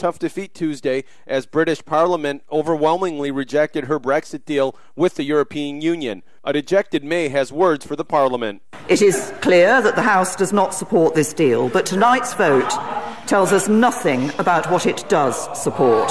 tough defeat Tuesday as British Parliament overwhelmingly rejected her Brexit deal with the European Union. A dejected May has words for the Parliament. It is clear that the House does not support this deal, but tonight's vote tells us nothing about what it does support.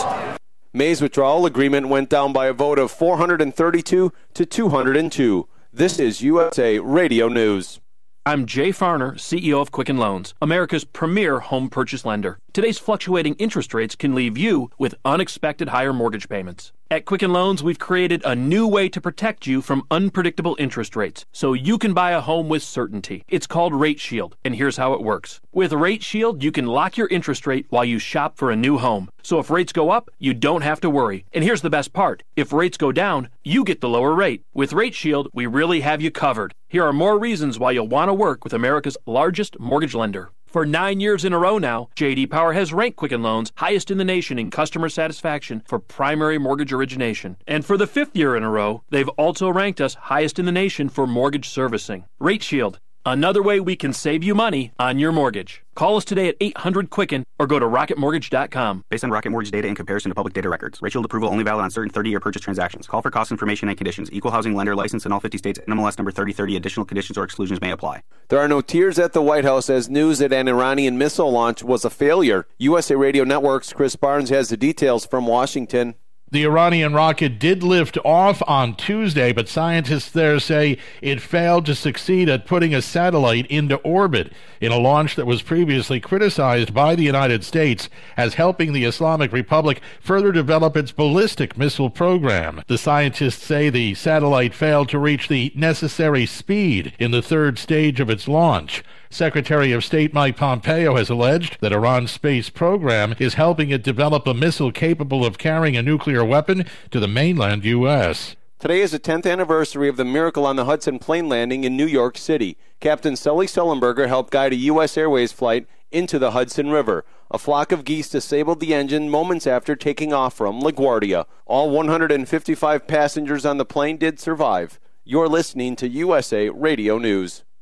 May's withdrawal agreement went down by a vote of 432 to 202. This is USA Radio News. I'm Jay Farner, CEO of Quicken Loans, America's premier home purchase lender. Today's fluctuating interest rates can leave you with unexpected higher mortgage payments. At Quicken Loans, we've created a new way to protect you from unpredictable interest rates so you can buy a home with certainty. It's called Rate Shield, and here's how it works. With Rate Shield, you can lock your interest rate while you shop for a new home. So if rates go up, you don't have to worry. And here's the best part if rates go down, you get the lower rate. With Rate Shield, we really have you covered. Here are more reasons why you'll want to work with America's largest mortgage lender. For nine years in a row now, JD Power has ranked Quicken Loans highest in the nation in customer satisfaction for primary mortgage origination. And for the fifth year in a row, they've also ranked us highest in the nation for mortgage servicing. Rate Shield, another way we can save you money on your mortgage. Call us today at 800 Quicken or go to rocketmortgage.com. Based on Rocket Mortgage data in comparison to public data records. Rate Shield approval only valid on certain 30 year purchase transactions. Call for cost information and conditions. Equal housing lender license in all 50 states. NMLS number 3030. Additional conditions or exclusions may apply. There are no tears at the White House as news that an Iranian missile launch was a failure. USA Radio Network's Chris Barnes has the details from Washington. The Iranian rocket did lift off on Tuesday, but scientists there say it failed to succeed at putting a satellite into orbit in a launch that was previously criticized by the United States as helping the Islamic Republic further develop its ballistic missile program. The scientists say the satellite failed to reach the necessary speed in the third stage of its launch. Secretary of State Mike Pompeo has alleged that Iran's space program is helping it develop a missile capable of carrying a nuclear weapon to the mainland U.S. Today is the 10th anniversary of the Miracle on the Hudson plane landing in New York City. Captain Sully Sullenberger helped guide a U.S. Airways flight into the Hudson River. A flock of geese disabled the engine moments after taking off from LaGuardia. All 155 passengers on the plane did survive. You're listening to USA Radio News.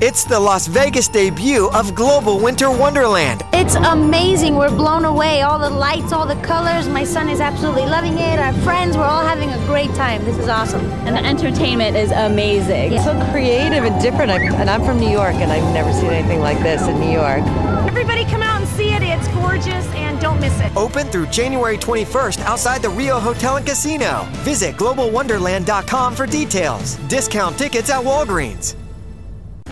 It's the Las Vegas debut of Global Winter Wonderland. It's amazing. We're blown away. All the lights, all the colors. My son is absolutely loving it. Our friends, we're all having a great time. This is awesome. And the entertainment is amazing. It's so creative and different. and I'm from New York, and I've never seen anything like this in New York. Everybody come out and see it. It's gorgeous, and don't miss it. Open through January 21st outside the Rio Hotel and Casino. Visit globalwonderland.com for details. Discount tickets at Walgreens.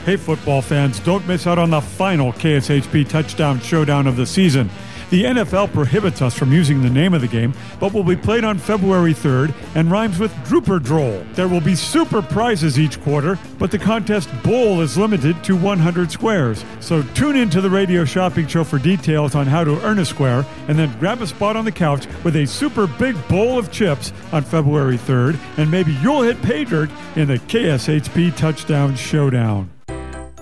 Hey, football fans, don't miss out on the final KSHP touchdown showdown of the season. The NFL prohibits us from using the name of the game, but will be played on February 3rd and rhymes with Drooper Droll. There will be super prizes each quarter, but the contest bowl is limited to 100 squares. So tune in to the radio shopping show for details on how to earn a square, and then grab a spot on the couch with a super big bowl of chips on February 3rd, and maybe you'll hit pay dirt in the KSHP Touchdown Showdown.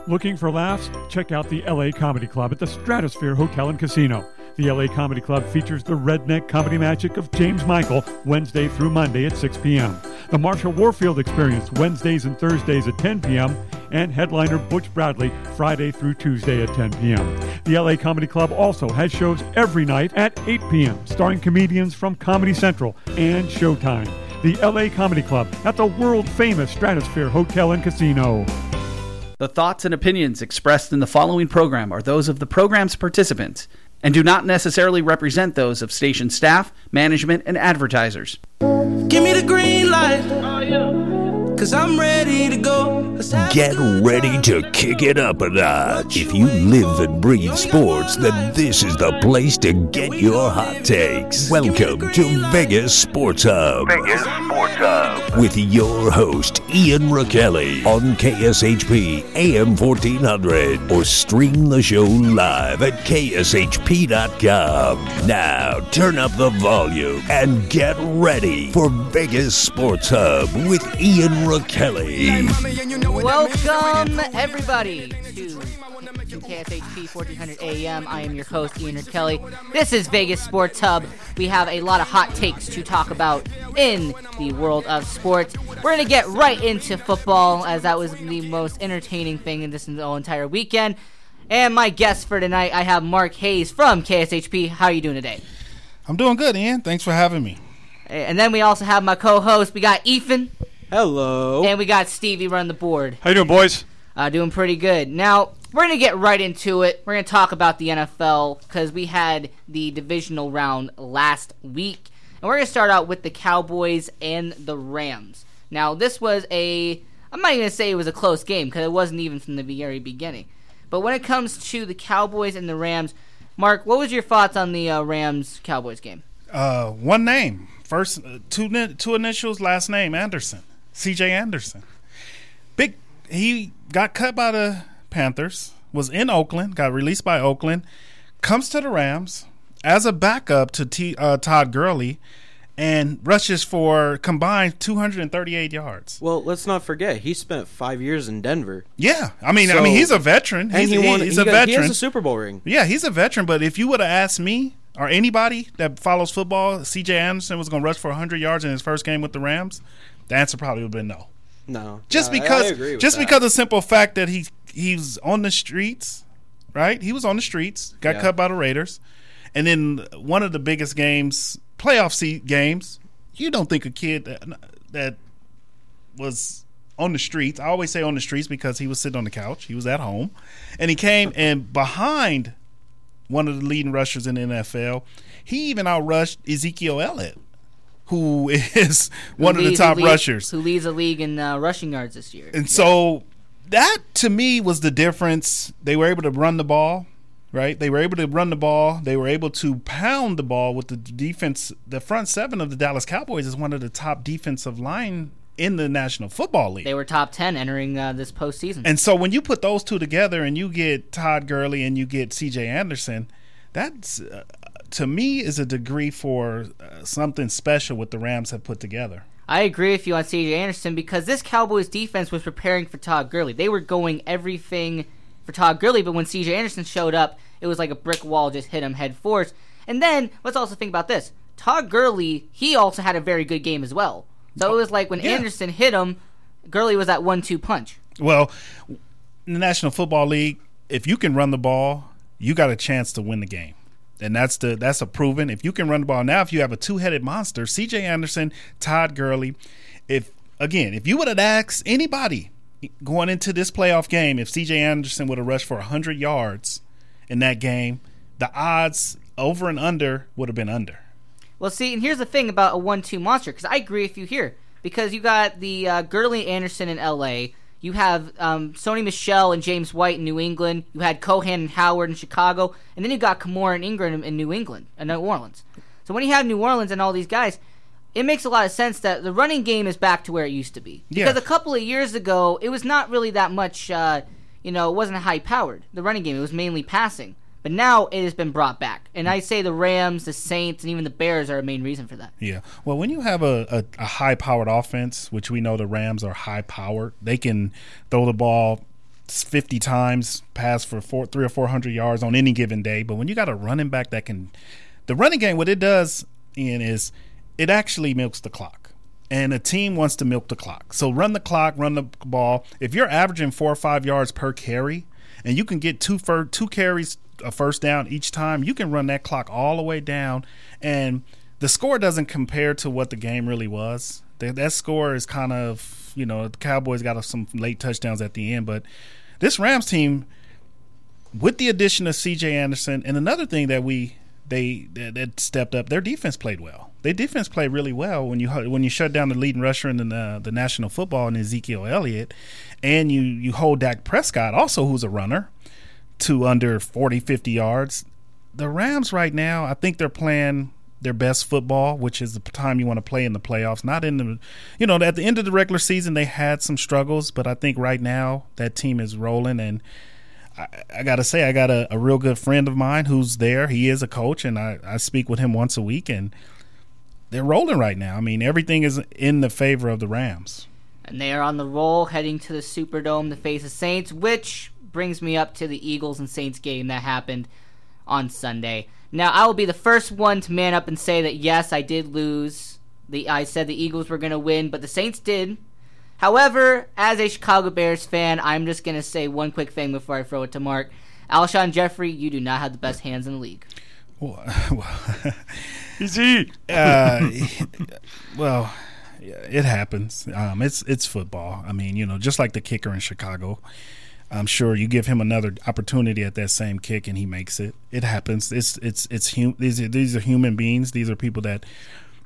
Looking for laughs? Check out the LA Comedy Club at the Stratosphere Hotel and Casino. The LA Comedy Club features the redneck comedy magic of James Michael Wednesday through Monday at 6 p.m. The Marshall Warfield Experience Wednesdays and Thursdays at 10 p.m. and headliner Butch Bradley Friday through Tuesday at 10 p.m. The LA Comedy Club also has shows every night at 8 p.m. starring comedians from Comedy Central and Showtime. The LA Comedy Club at the world famous Stratosphere Hotel and Casino. The thoughts and opinions expressed in the following program are those of the program's participants and do not necessarily represent those of station staff, management, and advertisers. Give me the green light. Oh, yeah. Cause I'm ready to go. Let's have a Get ready to kick it up a notch. If you live and breathe sports, then this is the place to get your hot takes. Welcome to Vegas Sports Hub. Vegas Sports Hub. With your host, Ian Rakelli on KSHP AM 1400 or stream the show live at KSHP.com. Now turn up the volume and get ready for Vegas Sports Hub with Ian Rakelli. Welcome, everybody, to KSHP 1400 AM. I am your host, Ian Kelly. This is Vegas Sports Hub. We have a lot of hot takes to talk about in the world of sports. We're going to get right into football, as that was the most entertaining thing in this whole entire weekend. And my guest for tonight, I have Mark Hayes from KSHP. How are you doing today? I'm doing good, Ian. Thanks for having me. And then we also have my co-host. We got Ethan. Hello. And we got Stevie running the board. How you doing, boys? Uh, doing pretty good. Now, we're going to get right into it. We're going to talk about the NFL because we had the divisional round last week. And we're going to start out with the Cowboys and the Rams. Now, this was a. I'm not even going to say it was a close game because it wasn't even from the very beginning. But when it comes to the Cowboys and the Rams, Mark, what was your thoughts on the uh, Rams Cowboys game? Uh, one name, first uh, two two initials, last name Anderson, C.J. Anderson. Big. He got cut by the Panthers. Was in Oakland. Got released by Oakland. Comes to the Rams as a backup to T, uh, Todd Gurley, and rushes for combined 238 yards. Well, let's not forget he spent five years in Denver. Yeah, I mean, I mean, he's a veteran. He's, he won. he's he a got- veteran. He has a Super Bowl ring. Yeah, he's a veteran, but if you would have asked me or anybody that follows football, CJ Anderson was going to rush for 100 yards in his first game with the Rams, the answer probably would have been no. No, Just I because just that. because of the simple fact that he he's on the streets, right? He was on the streets, got Yeah. cut by the Raiders. And then one of the biggest games, playoff seat games, you don't think a kid that, that was on the streets. I always say on the streets because he was sitting on the couch. He was at home. And he came and behind one of the leading rushers in the NFL, he even outrushed Ezekiel Elliott, who is one Who of the top rushers. Who leads the league in uh, rushing yards this year. And so that to me was the difference. They were able to run the ball, right? They were able to run the ball. They were able to pound the ball with the defense. The front seven of the Dallas Cowboys is one of the top defensive line in the National Football League. They were top 10 entering uh, this postseason. And so when you put those two together and you get Todd Gurley and you get C.J. Anderson, that's uh, to me is a degree for uh, something special what the Rams have put together. I agree with you on CJ Anderson because this Cowboys defense was preparing for Todd Gurley. They were going everything for Todd Gurley, but when CJ Anderson showed up, it was like a brick wall just hit him head first. And then let's also think about this: Todd Gurley, he also had a very good game as well. So it was like when Yeah. Anderson hit him, Gurley was that one-two punch. Well, in the National Football League, if you can run the ball, you got a chance to win the game. And that's the that's a proven. If you can run the ball now, if you have a two headed monster, C.J. Anderson, Todd Gurley, if again, if you would have asked anybody going into this playoff game, if C.J. Anderson would have rushed for hundred yards in that game, the odds over and under would have been under. Well, see, and here's the thing about a one-two monster, because I agree with you here. Because you got the uh, Gurley Anderson in L.A., you have um, Sony Michel and James White in New England, you had Cohen and Howard in Chicago, and then you got Kamara and Ingram in New England, and New Orleans. So when you have New Orleans and all these guys, it makes a lot of sense that the running game is back to where it used to be. Yeah. Because a couple of years ago, it was not really that much, uh, you know, it wasn't high powered, the running game. It was mainly passing. But now it has been brought back. And I say the Rams, the Saints, and even the Bears are a main reason for that. Yeah. Well, when you have a, a, a high powered offense, which we know the Rams are high powered, they can throw the ball 50 times, pass for four, three or 400 yards on any given day. But when you got a running back that can, the running game, what it does, Ian, is it actually milks the clock. And a team wants to milk the clock. So run the clock, run the ball. If you're averaging four or five yards per carry, and you can get two fir- two carries a first down each time, you can run that clock all the way down, and the score doesn't compare to what the game really was. That, that score is kind of you know the Cowboys got some late touchdowns at the end, but this Rams team, with the addition of C.J. Anderson, and another thing that we they that, stepped up. Their defense played well. Their defense played really well when you when you shut down the leading rusher in the uh, the National Football and Ezekiel Elliott, and you you hold Dak Prescott also who's a runner to under 40, 50 yards. The Rams right now, I think they're playing their best football, which is the time you want to play in the playoffs. Not in the, you know, at the end of the regular season they had some struggles, but I think right now that team is rolling. And I, I got to say, I got a, a, real good friend of mine who's there. He is a coach, and I, I speak with him once a week, and they're rolling right now. I mean, everything is in the favor of the Rams. And they are on the roll, heading to the Superdome to face the Saints, which brings me up to the Eagles and Saints game that happened on Sunday. Now, I will be the first one to man up and say that yes, I did lose. The I said the Eagles were going to win, but the Saints did. However, as a Chicago Bears fan, I'm just going to say one quick thing before I throw it to Mark. Alshon Jeffery, you do not have the best hands in the league. Well, Is he? Uh, well, it happens. Um, it's it's football. I mean, you know, just like the kicker in Chicago. I'm sure you give him another opportunity at that same kick and he makes it. It happens. It's it's it's hum- these are, these are human beings. These are people that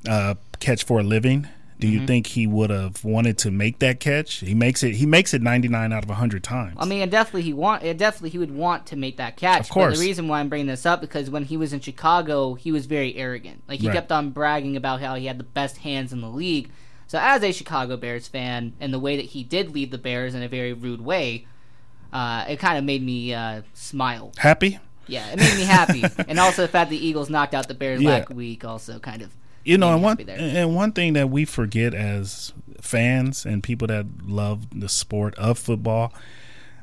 uh, catch for a living. Do you mm-hmm. think he would have wanted to make that catch? He makes it. He makes it 99 out of 100 times. I mean, definitely he want. Definitely he would want to make that catch. Of course. But the reason why I'm bringing this up because when he was in Chicago, he was very arrogant. Like he right. kept on bragging about how he had the best hands in the league. So as a Chicago Bears fan, and the way that he did lead the Bears in a very rude way, uh, it kind of made me uh, smile. Happy. Yeah, it made me happy, and also the fact the Eagles knocked out the Bears yeah. last week also kind of you know, and one and one thing that we forget as fans and people that love the sport of football,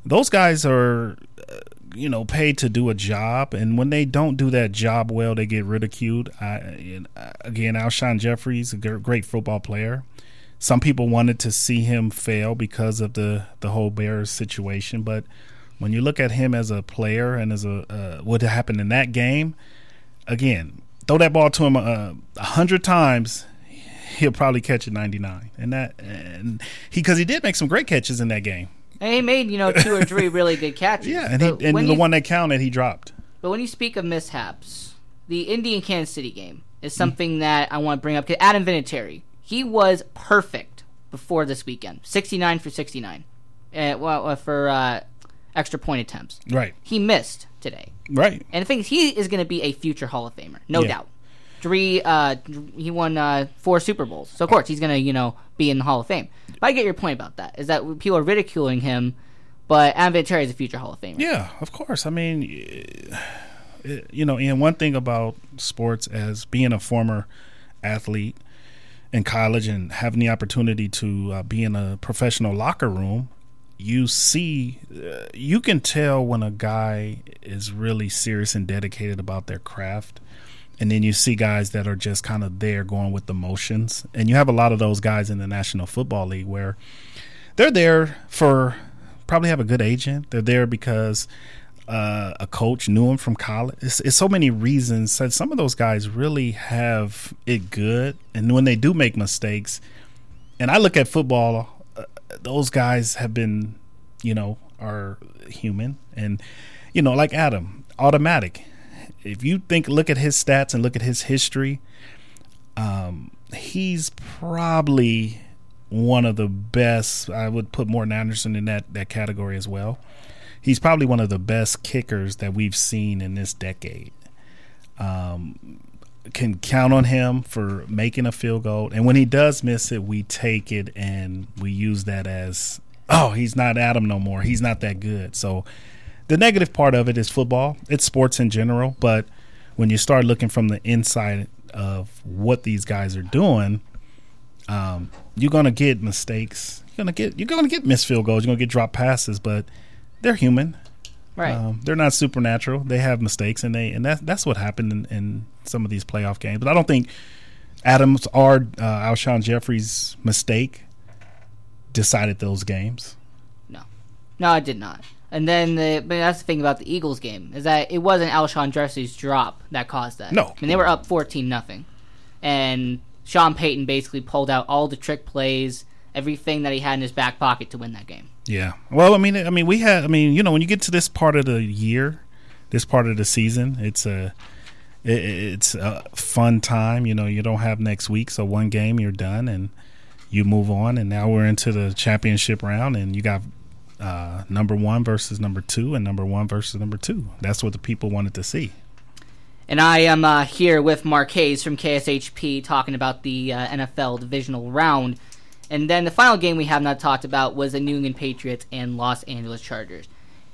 those guys are, uh, you know, paid to do a job, and when they don't do that job well, they get ridiculed. I, uh, again, Alshon Jeffery's a great football player. Some people wanted to see him fail because of the the whole Bears situation, but when you look at him as a player and as a uh, what happened in that game, again, throw that ball to him uh, a uh, hundred times, he'll probably catch it 99. And that and he because he did make some great catches in that game. And he made you know two or three really good catches. Yeah, and, he, and the you, one that counted, he dropped. But when you speak of mishaps, the Indian Kansas City game is something mm. that I want to bring up. Because Adam Vinatieri, he was perfect before this weekend, 69 for 69, uh, well, uh, for uh, extra point attempts. Right. He missed today. Right. And the thing is, he is going to be a future Hall of Famer, no yeah. doubt. Three, uh, he won uh, four Super Bowls, so of course he's going to, you know, be in the Hall of Fame. But I get your point about that. Is that people are ridiculing him, but Adam Vinatieri is a future Hall of Famer. Yeah, of course. I mean, you know, and one thing about sports as being a former athlete in college and having the opportunity to uh, be in a professional locker room you see, uh, you can tell when a guy is really serious and dedicated about their craft. And then you see guys that are just kind of there going with the motions. And you have a lot of those guys in the National Football League where they're there for probably have a good agent. They're there because uh, a coach knew him from college. It's, it's so many reasons. that some of those guys really have it good. And when they do make mistakes, and I look at football those guys have been, you know, are human and you know, like Adam, automatic. If you think look at his stats and look at his history, um, he's probably one of the best. I would put Morten Andersen in that that category as well. He's probably one of the best kickers that we've seen in this decade. Um, can count on him for making a field goal. And when he does miss it, we take it and we use that as, oh, he's not Adam no more. He's not that good. So the negative part of it is football. It's sports in general. But when you start looking from the inside of what these guys are doing, um, you're gonna get mistakes. You're gonna get you're gonna get missed field goals. You're gonna get drop passes, but they're human. Right. Um, they're not supernatural. They have mistakes, and they and that that's what happened in, in some of these playoff games. But I don't think Adams or uh, Alshon Jeffery's mistake decided those games. No, no, I did not. And then the but that's the thing about the Eagles game is that it wasn't Alshon Jeffery's drop that caused that. No, I mean they were up fourteen nothing, and Sean Payton basically pulled out all the trick plays, everything that he had in his back pocket to win that game. Yeah. Well, I mean, I mean, we had. I mean, you know, when you get to this part of the year, this part of the season, it's a, it, it's a fun time. You know, you don't have next week, so one game you're done and you move on. And now we're into the championship round, and you got uh, number one versus number two, and number one versus number two. That's what the people wanted to see. And I am uh, here with Mark Hayes from KSHP talking about the uh, NFL divisional round. And then the final game we have not talked about was the New England Patriots and Los Angeles Chargers.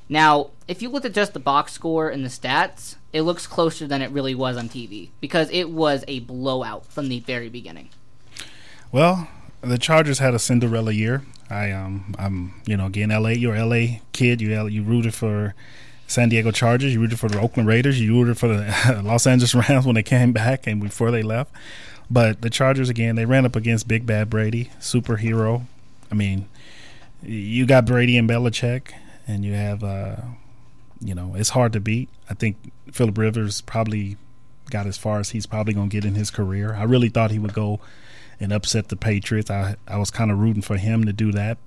Now, if you look at just the box score and the stats, it looks closer than it really was on TV because it was a blowout from the very beginning. Well, the Chargers had a Cinderella year. I um I'm you know again LA you're a LA kid you you rooted for San Diego Chargers you rooted for the Oakland Raiders you rooted for the Los Angeles Rams when they came back and before they left but the Chargers again they ran up against Big Bad Brady superhero I mean you got Brady and Belichick and you have uh you know it's hard to beat I think Philip Rivers probably got as far as he's probably going to get in his career I really thought he would go and upset the Patriots. I I was kind of rooting for him to do that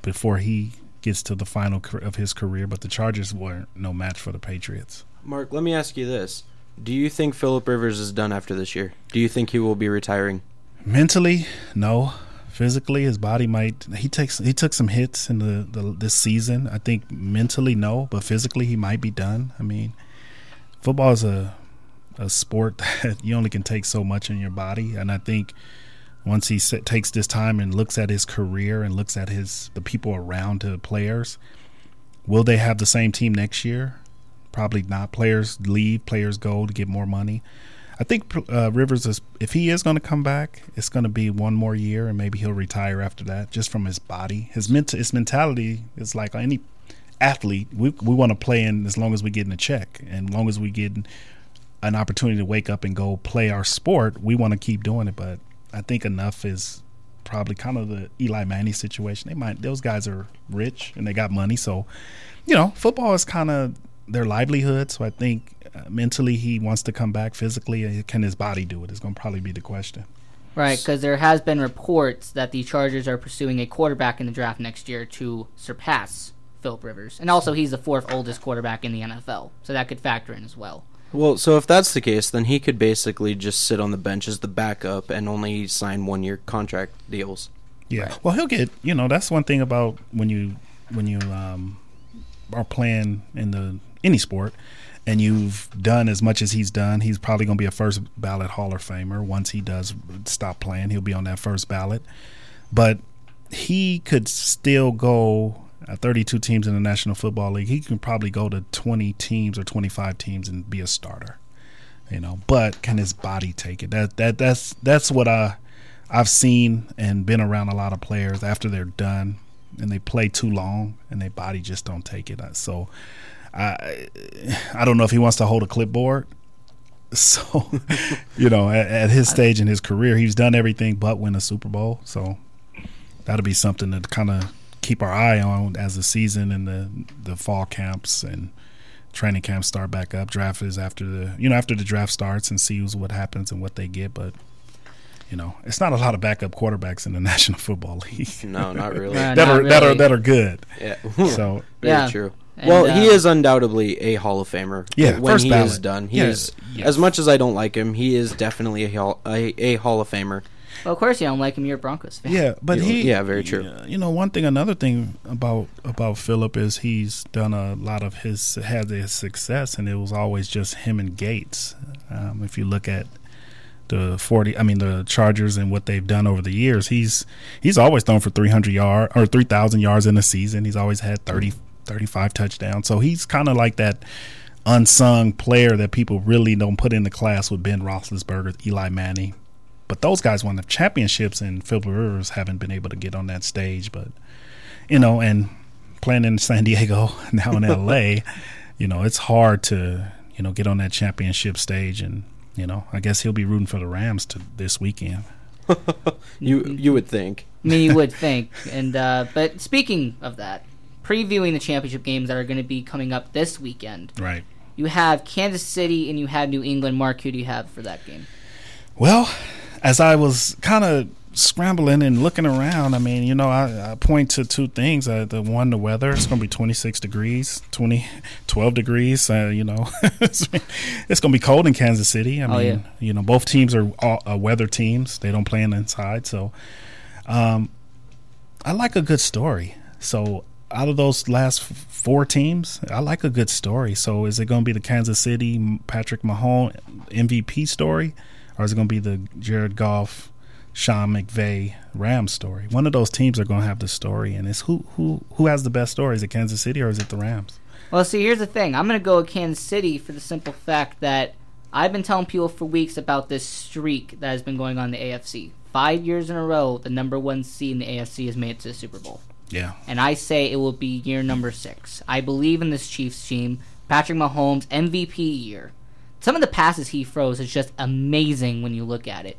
before he gets to the final of his career, but the Chargers weren't no match for the Patriots. Mark, let me ask you this: Do you think Philip Rivers is done after this year? Do you think he will be retiring? Mentally, no. Physically, his body might. He takes he took some hits in the, the this season. I think mentally, no, but physically, he might be done. I mean, football is a a sport that you only can take so much in your body, and I think once he set, takes this time and looks at his career and looks at his the people around the players, will they have the same team next year? Probably not. Players leave, players go to get more money. I think uh, Rivers is if he is going to come back, it's going to be one more year, and maybe he'll retire after that, just from his body. His mental, his mentality is like any athlete. We we want to play in as long as we get in a check, and as long as we get an opportunity to wake up and go play our sport, we want to keep doing it. But I think enough is probably kind of the Eli Manning situation. They might those guys are rich and they got money, so you know football is kind of their livelihood. So I think uh, mentally he wants to come back. Physically, uh, can his body do it? Is going to probably be the question. Right, because there has been reports that the Chargers are pursuing a quarterback in the draft next year to surpass Philip Rivers, and also he's the fourth oldest quarterback in the NFL, so that could factor in as well. Well, so if that's the case, then he could basically just sit on the bench as the backup and only sign one year contract deals. Yeah. Right. Well, he'll get. You know, that's one thing about when you when you um, are playing in the any sport, and you've done as much as he's done. He's probably going to be a first ballot Hall of Famer once he does stop playing. He'll be on that first ballot, but he could still go uh, 32 teams in the National Football League, he can probably go to 20 teams or 25 teams and be a starter. You know, but can his body take it? That that that's that's what I I've seen and been around a lot of players after they're done and they play too long and their body just don't take it. Uh, so I I don't know if he wants to hold a clipboard. So, you know, at, at his stage in his career, he's done everything but win a Super Bowl. So that'll be something to kind of keep our eye on as the season and the the fall camps and training camps start back up. Draft is after the you know after the draft starts and see what happens and what they get, but. You know, it's not a lot of backup quarterbacks in the National Football League. No, not really. that are really. that are that are good. Yeah. So Very Yeah. true. And, well, uh, he is undoubtedly a Hall of Famer. Yeah, when first he ballot. is done, he Yeah, is. yes. As much as I don't like him, he is definitely a hall, a, a Hall of Famer. Well, of course you don't like him. You're a Broncos fan. Yeah, but You he yeah, very true. You know, one thing, another thing about about Philip is he's done a lot of his had his success, and it was always just him and Gates. Um, if you look at the forty, I mean the Chargers and what they've done over the years, he's he's always thrown for three hundred yard or three thousand yards in a season. He's always had 30, 35 touchdowns. So he's kind of like that unsung player that people really don't put in the class with Ben Roethlisberger, Eli Manning. But those guys won the championships, and Philip Rivers haven't been able to get on that stage. But you know, and playing in San Diego now in L.A., you know, it's hard to you know get on that championship stage, and you know, I guess he'll be rooting for the Rams to this weekend. You you would think. I mean, you would think. And uh, but speaking of that, previewing the championship games that are going to be coming up this weekend. Right. You have Kansas City and you have New England. Mark, who do you have for that game? Well, as I was kind of scrambling and looking around, I mean, you know, I, I point to two things. Uh, the one, the weather. It's going to be 26 degrees, 20, 12 degrees. Uh, you know, it's, going to be cold in Kansas City. I Oh, mean, yeah. you know, both teams are all, uh, weather teams. They don't play in inside. So, um, I like a good story. So, out of those last four teams, I like a good story. So, is it going to be the Kansas City Patrick Mahomes MVP story, or is it going to be the Jared Goff, Sean McVay Rams story? One of those teams are going to have the story, and it's who who who has the best story? Is it Kansas City or is it the Rams? Well, see, here's the thing. I'm going to go with Kansas City for the simple fact that I've been telling people for weeks about this streak that has been going on in the AFC. Five years in a row, the number one seed in the AFC has made it to the Super Bowl. Yeah. And I say it will be year number six. I believe in this Chiefs team. Patrick Mahomes, MVP year. Some of the passes he throws is just amazing when you look at it.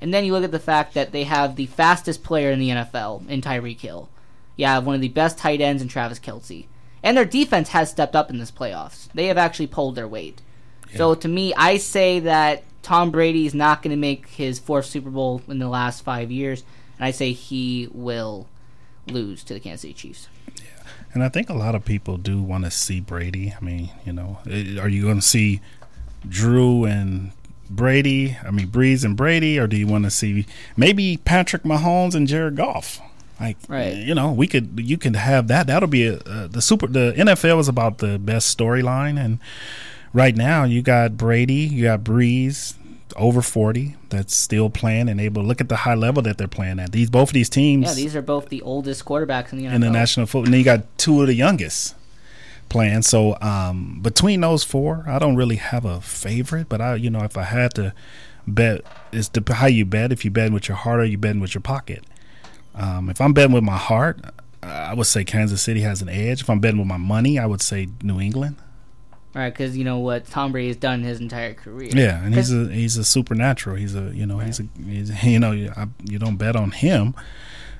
And then you look at the fact that they have the fastest player in the NFL in Tyreek Hill. You have one of the best tight ends in Travis Kelce. And their defense has stepped up in this playoffs. They have actually pulled their weight. So to me, I say that Tom Brady is not going to make his fourth Super Bowl in the last five years, and I say he will lose to the Kansas City Chiefs. Yeah, and I think a lot of people do want to see Brady. I mean, you know, are you going to see Drew and Brady? I mean, Brees and Brady, or do you want to see maybe Patrick Mahomes and Jared Goff? Like, Right. you know, we could you could have that. That'll be a, uh, the super. The NFL is about the best storyline, and right now you got Brady, you got Brees. Over forty, that's still playing and able to look at the high level that they're playing at. These both of these teams, Yeah, these are both the oldest quarterbacks in the NFL. in the national football. And then you got two of the youngest playing. So um, between those four, I don't really have a favorite. But I, you know, if I had to bet, it's the how you bet. If you bet with your heart or you bet with your pocket. Um, if I'm betting with my heart, I would say Kansas City has an edge. If I'm betting with my money, I would say New England. Right, because you know what Tom Brady has done his entire career. Yeah, and he's a he's a supernatural. He's a you know he's a he's, you know you, I, you don't bet on him.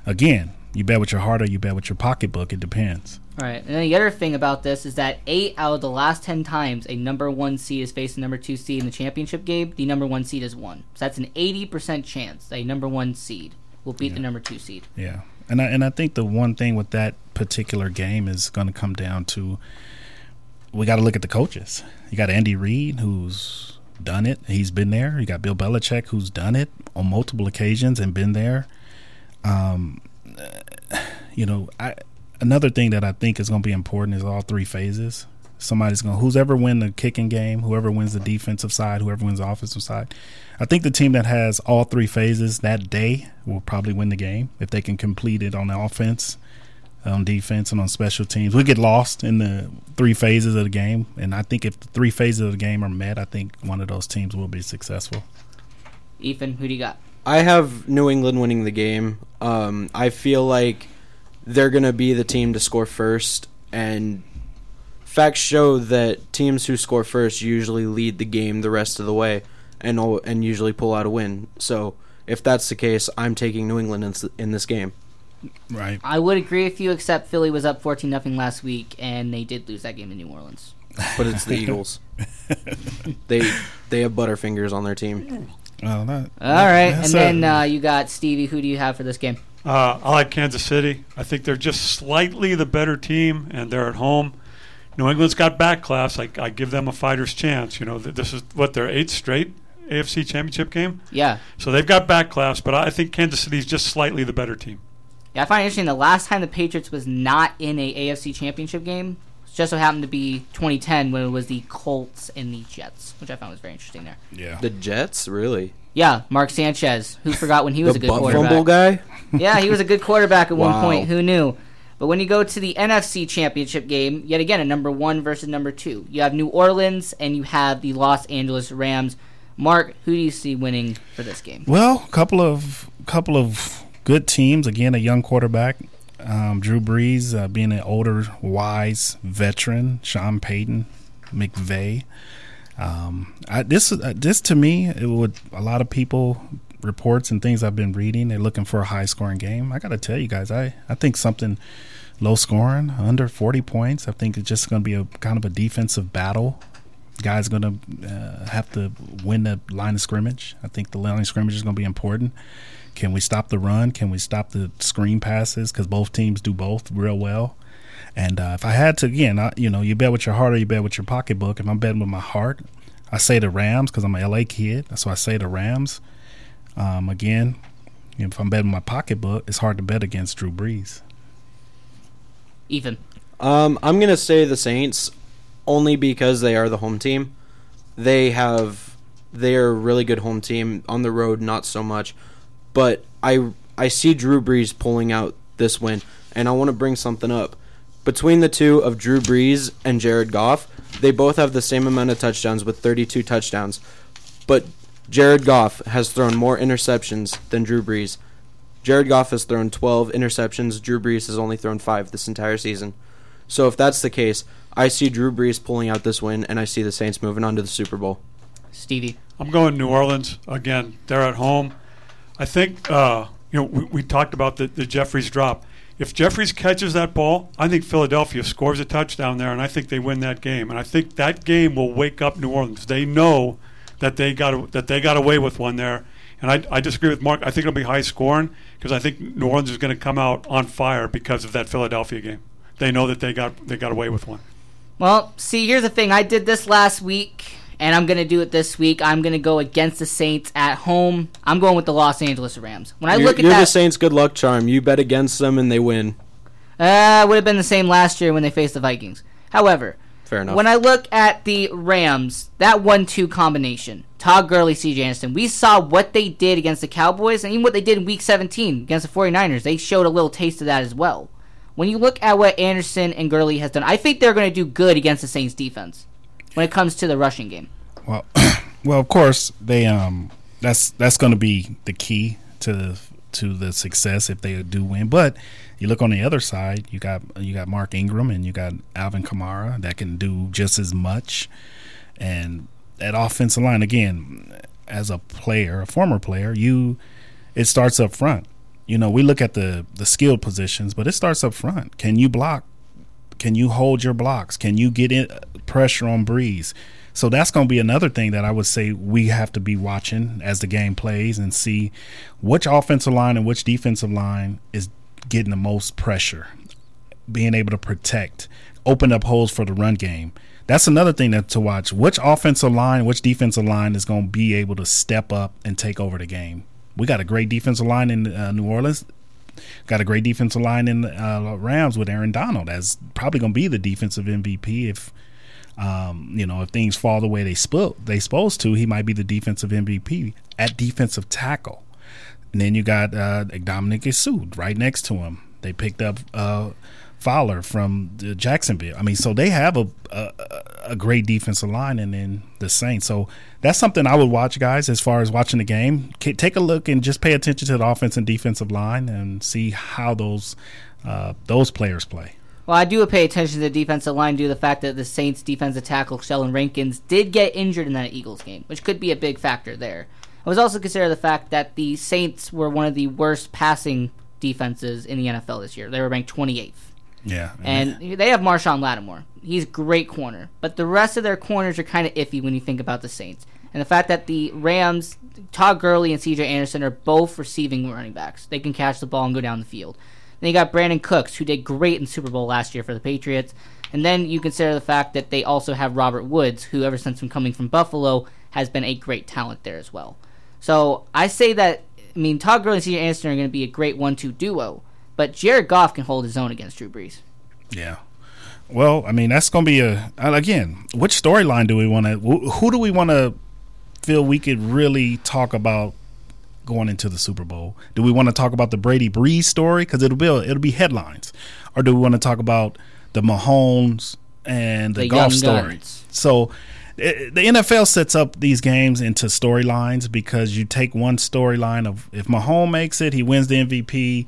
Again, you bet with your heart or you bet with your pocketbook. It depends. Right, and then the other thing about this is that eight out of the last ten times a number one seed is facing number two seed in the championship game, the number one seed has won. So that's an eighty percent chance that a number one seed will beat the number two seed. Yeah, and I, and I think the one thing with that particular game is going to come down to we got to look at the coaches. You got Andy Reid who's done it; he's been there. You got Bill Belichick who's done it on multiple occasions and been there. Um, you know, I another thing that I think is going to be important is all three phases. Somebody's going to who's ever win the kicking game, whoever wins the defensive side, whoever wins the offensive side. I think the team that has all three phases that day will probably win the game if they can complete it on the offense, on defense, and on special teams. We get lost in the three phases of the game, and I think if the three phases of the game are met, I think one of those teams will be successful. Ethan, who do you got? I have New England winning the game. Um, I feel like they're going to be the team to score first, and facts show that teams who score first usually lead the game the rest of the way, and and usually pull out a win. So if that's the case, I'm taking New England in, in this game. Right. I would agree with you, except Philly was up fourteen nothing last week, and they did lose that game in New Orleans. But it's the Eagles. they they have Butterfingers on their team. Well, that, All right, and then uh, you got Stevie. Who do you have for this game? Uh, I like Kansas City. I think they're just slightly the better team, and they're at home. New England's got back class. I, I give them a fighter's chance. You know, th- this is what their eighth straight AFC Championship game. Yeah. So they've got back class, but I think Kansas City's just slightly the better team. Yeah, I find it interesting. The last time the Patriots was not in a AFC Championship game it just so happened to be 2010 when it was the Colts and the Jets, which I found was very interesting there. Yeah. The Jets, really? Yeah, Mark Sanchez. Who forgot when he was a good butt quarterback? fumble guy? yeah, he was a good quarterback at one point. Who knew? But when you go to the NFC Championship game, yet again a number one versus number two. You have New Orleans and you have the Los Angeles Rams. Mark, who do you see winning for this game? Well, a couple of couple of good teams. Again, a young quarterback, um, Drew Brees, uh, being an older, wise veteran. Sean Payton, McVay. Um, I, this uh, this to me, it would a lot of people reports and things I've been reading. They're looking for a high scoring game. I got to tell you guys, I I think something low scoring, under forty points. I think it's just going to be a kind of a defensive battle Guys going to uh, have to win the line of scrimmage. I think the line of scrimmage is going to be important. Can we stop the run? Can we stop the screen passes? Because both teams do both real well. And uh, if I had to, again, I, you know, you bet with your heart or you bet with your pocketbook. If I'm betting with my heart, I say the Rams because I'm a LA kid. That's why I say the Rams. Um, again, if I'm betting my pocketbook, it's hard to bet against Drew Brees. Ethan. Um, I'm gonna say the Saints only because they are the home team. They have they are a really good home team on the road, not so much. But I I see Drew Brees pulling out this win, and I want to bring something up. Between the two of Drew Brees and Jared Goff, they both have the same amount of touchdowns with 32 touchdowns. But Jared Goff has thrown more interceptions than Drew Brees. Jared Goff has thrown 12 interceptions. Drew Brees has only thrown 5 this entire season. So if that's the case, I see Drew Brees pulling out this win, and I see the Saints moving on to the Super Bowl. Stevie. I'm going New Orleans again. They're at home. I think uh, you know we, we talked about the, the Jeffries drop. If Jeffries catches that ball, I think Philadelphia scores a touchdown there, and I think they win that game. And I think that game will wake up New Orleans. They know that they got that they got away with one there. And I, I disagree with Mark. I think it'll be high scoring because I think New Orleans is going to come out on fire because of that Philadelphia game. They know that they got they got away with one. Well, see, here's the thing. I did this last week, and I'm going to do it this week. I'm going to go against the Saints at home. I'm going with the Los Angeles Rams. When I you're, look at you're that, the Saints' good luck charm. You bet against them and they win. uh, would have been the same last year when they faced the Vikings. However, Fair enough. when I look at the Rams, that one-two combination, Todd Gurley, C.J. Anderson, we saw what they did against the Cowboys, and even what they did in Week 17 against the 49ers. They showed a little taste of that as well. When you look at what Anderson and Gurley has done, I think they're going to do good against the Saints defense when it comes to the rushing game. Well, well, of course they um that's that's going to be the key to to the success if they do win. But you look on the other side, you got you got Mark Ingram and you got Alvin Kamara that can do just as much. And that offensive line again, as a player, a former player, you it starts up front. You know, we look at the the skilled positions, but it starts up front. Can you block? Can you hold your blocks? Can you get in pressure on Brees? So that's going to be another thing that I would say we have to be watching as the game plays and see which offensive line and which defensive line is getting the most pressure, being able to protect, open up holes for the run game. That's another thing that to watch. Which offensive line, which defensive line is going to be able to step up and take over the game? We got a great defensive line in uh, New Orleans. Got a great defensive line in uh, Rams with Aaron Donald. That's probably going to be the defensive MVP if um, you know if things fall the way they sp- they supposed to. He might be the defensive MVP at defensive tackle. And then you got uh, Ndamukong Suh right next to him. They picked up uh, Fowler from Jacksonville. I mean, so they have a, a a great defensive line, and then the Saints. So that's something I would watch, guys. As far as watching the game, take a look and just pay attention to the offense and defensive line, and see how those uh, those players play. Well, I do pay attention to the defensive line due to the fact that the Saints defensive tackle Sheldon Rankins did get injured in that Eagles game, which could be a big factor there. I was also consider the fact that the Saints were one of the worst passing defenses in the NFL this year. They were ranked 28th. Yeah. And they have Marshon Lattimore. He's a great corner. But the rest of their corners are kind of iffy when you think about the Saints. And the fact that the Rams, Todd Gurley and CJ Anderson are both receiving running backs. They can catch the ball and go down the field. Then you got Brandin Cooks, who did great in Super Bowl last year for the Patriots. And then you consider the fact that they also have Robert Woods, who ever since him coming from Buffalo has been a great talent there as well. So I say that I mean Todd Gurley and CJ Anderson are going to be a great one-two duo, but Jared Goff can hold his own against Drew Brees. Yeah. Well, I mean that's going to be a again. Which storyline do we want to? Who do we want to feel we could really talk about going into the Super Bowl? Do we want to talk about the Brady Brees story because it'll be it'll be headlines, or do we want to talk about the Mahomes and the, The Goff story? guns. So eh, the NFL sets up these games into storylines because you take one storyline of if Mahomes makes it, he wins the MVP.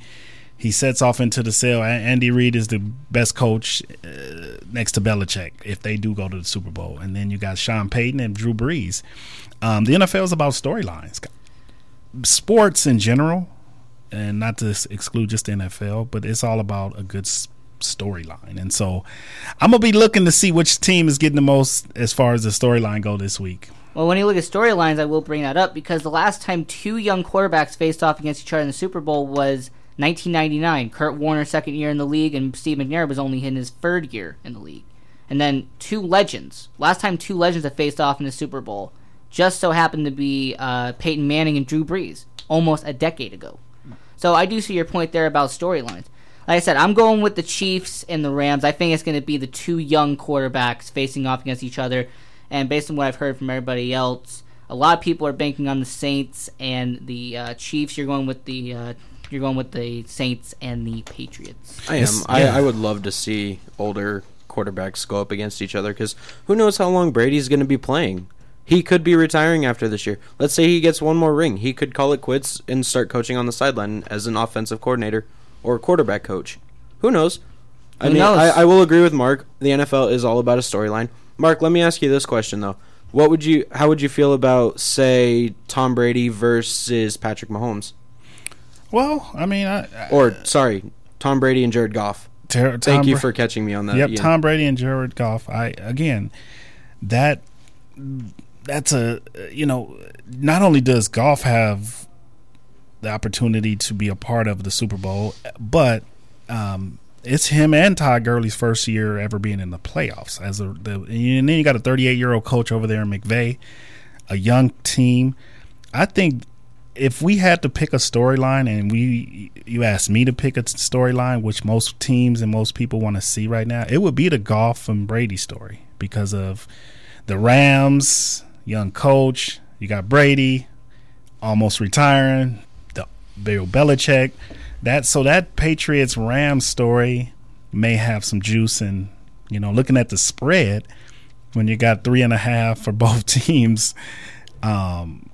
He sets off into the sale. A- Andy Reid is the best coach uh, next to Belichick if they do go to the Super Bowl. And then you got Sean Payton and Drew Brees. Um, the NFL is about storylines. Sports in general, and not to exclude just the NFL, but it's all about a good storyline. And so I'm gonna be looking to see which team is getting the most as far as the storyline go this week. Well, when you look at storylines, I will bring that up because the last time two young quarterbacks faced off against each other in the Super Bowl was 1999. Kurt Warner, second year in the league, and Steve McNair was only in his third year in the league. And then two legends. Last time two legends have faced off in the Super Bowl just so happened to be uh, Peyton Manning and Drew Brees almost a decade ago. So I do see your point there about storylines. Like I said, I'm going with the Chiefs and the Rams. I think it's going to be the two young quarterbacks facing off against each other. And based on what I've heard from everybody else, a lot of people are banking on the Saints and the uh, Chiefs. You're going with the uh, you're going with the Saints and the Patriots. I am. I, I would love to see older quarterbacks go up against each other because who knows how long Brady's going to be playing. He could be retiring after this year. Let's say he gets one more ring. He could call it quits and start coaching on the sideline as an offensive coordinator or quarterback coach. Who knows? I Who mean, knows? I, I will agree with Mark. The NFL is all about a storyline. Mark, let me ask you this question though: What would you? How would you feel about, say, Tom Brady versus Patrick Mahomes? Well, I mean, I, I, Or sorry, Tom Brady and Jared Goff. Ter- Thank you for catching me on that. Yep, Ian. Tom Brady and Jared Goff. I again, that that's a you know, not only does Goff have the opportunity to be a part of the Super Bowl, but um, it's him and Todd Gurley's first year ever being in the playoffs. As a the, and then you got a 38 year old coach over there in McVay, a young team. I think if we had to pick a storyline and we you asked me to pick a storyline which most teams and most people want to see right now it would be the Goff and brady story because of the rams young coach you got brady almost retiring the bill belichick. That so that patriots rams story may have some juice and you know looking at the spread when you got three and a half for both teams um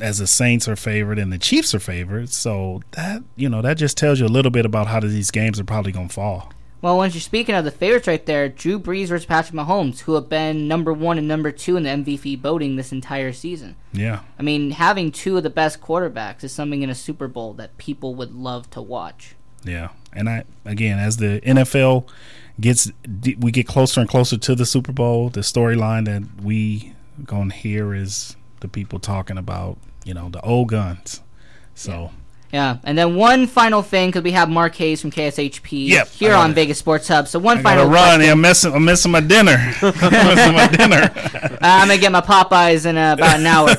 as the Saints are favored and the Chiefs are favored. So that you know that just tells you a little bit about how these games are probably going to fall. Well, once you're speaking of the favorites right there, Drew Brees versus Patrick Mahomes, who have been number one and number two in the MVP voting this entire season. Yeah, I mean, having two of the best quarterbacks is something in a Super Bowl that people would love to watch. yeah. And I again, as the NFL gets we get closer and closer to the Super Bowl, the storyline that we going to hear is the people talking about you know the old guns. So. Yeah, and then one final thing because we have Mark Hayes from KSHP Yep, here on gotta- Vegas Sports Hub. So one I final run. I'm missing. I'm missing my dinner. I'm missing my dinner. Uh, I'm gonna get my Popeyes in uh, about an hour.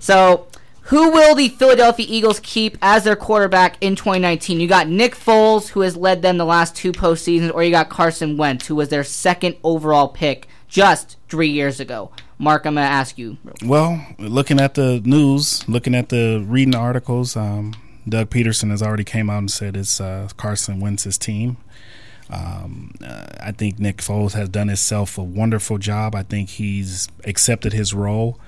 so, who will the Philadelphia Eagles keep as their quarterback in 2019? You got Nick Foles, who has led them the last two postseasons, or you got Carson Wentz, who was their second overall pick just three years ago. Mark, I'm gonna ask you. Well, looking at the news, looking at the reading articles, um, Doug Pederson has already came out and said it's uh, Carson Wentz's team. Um, uh, I think Nick Foles has done himself a wonderful job. I think he's accepted his role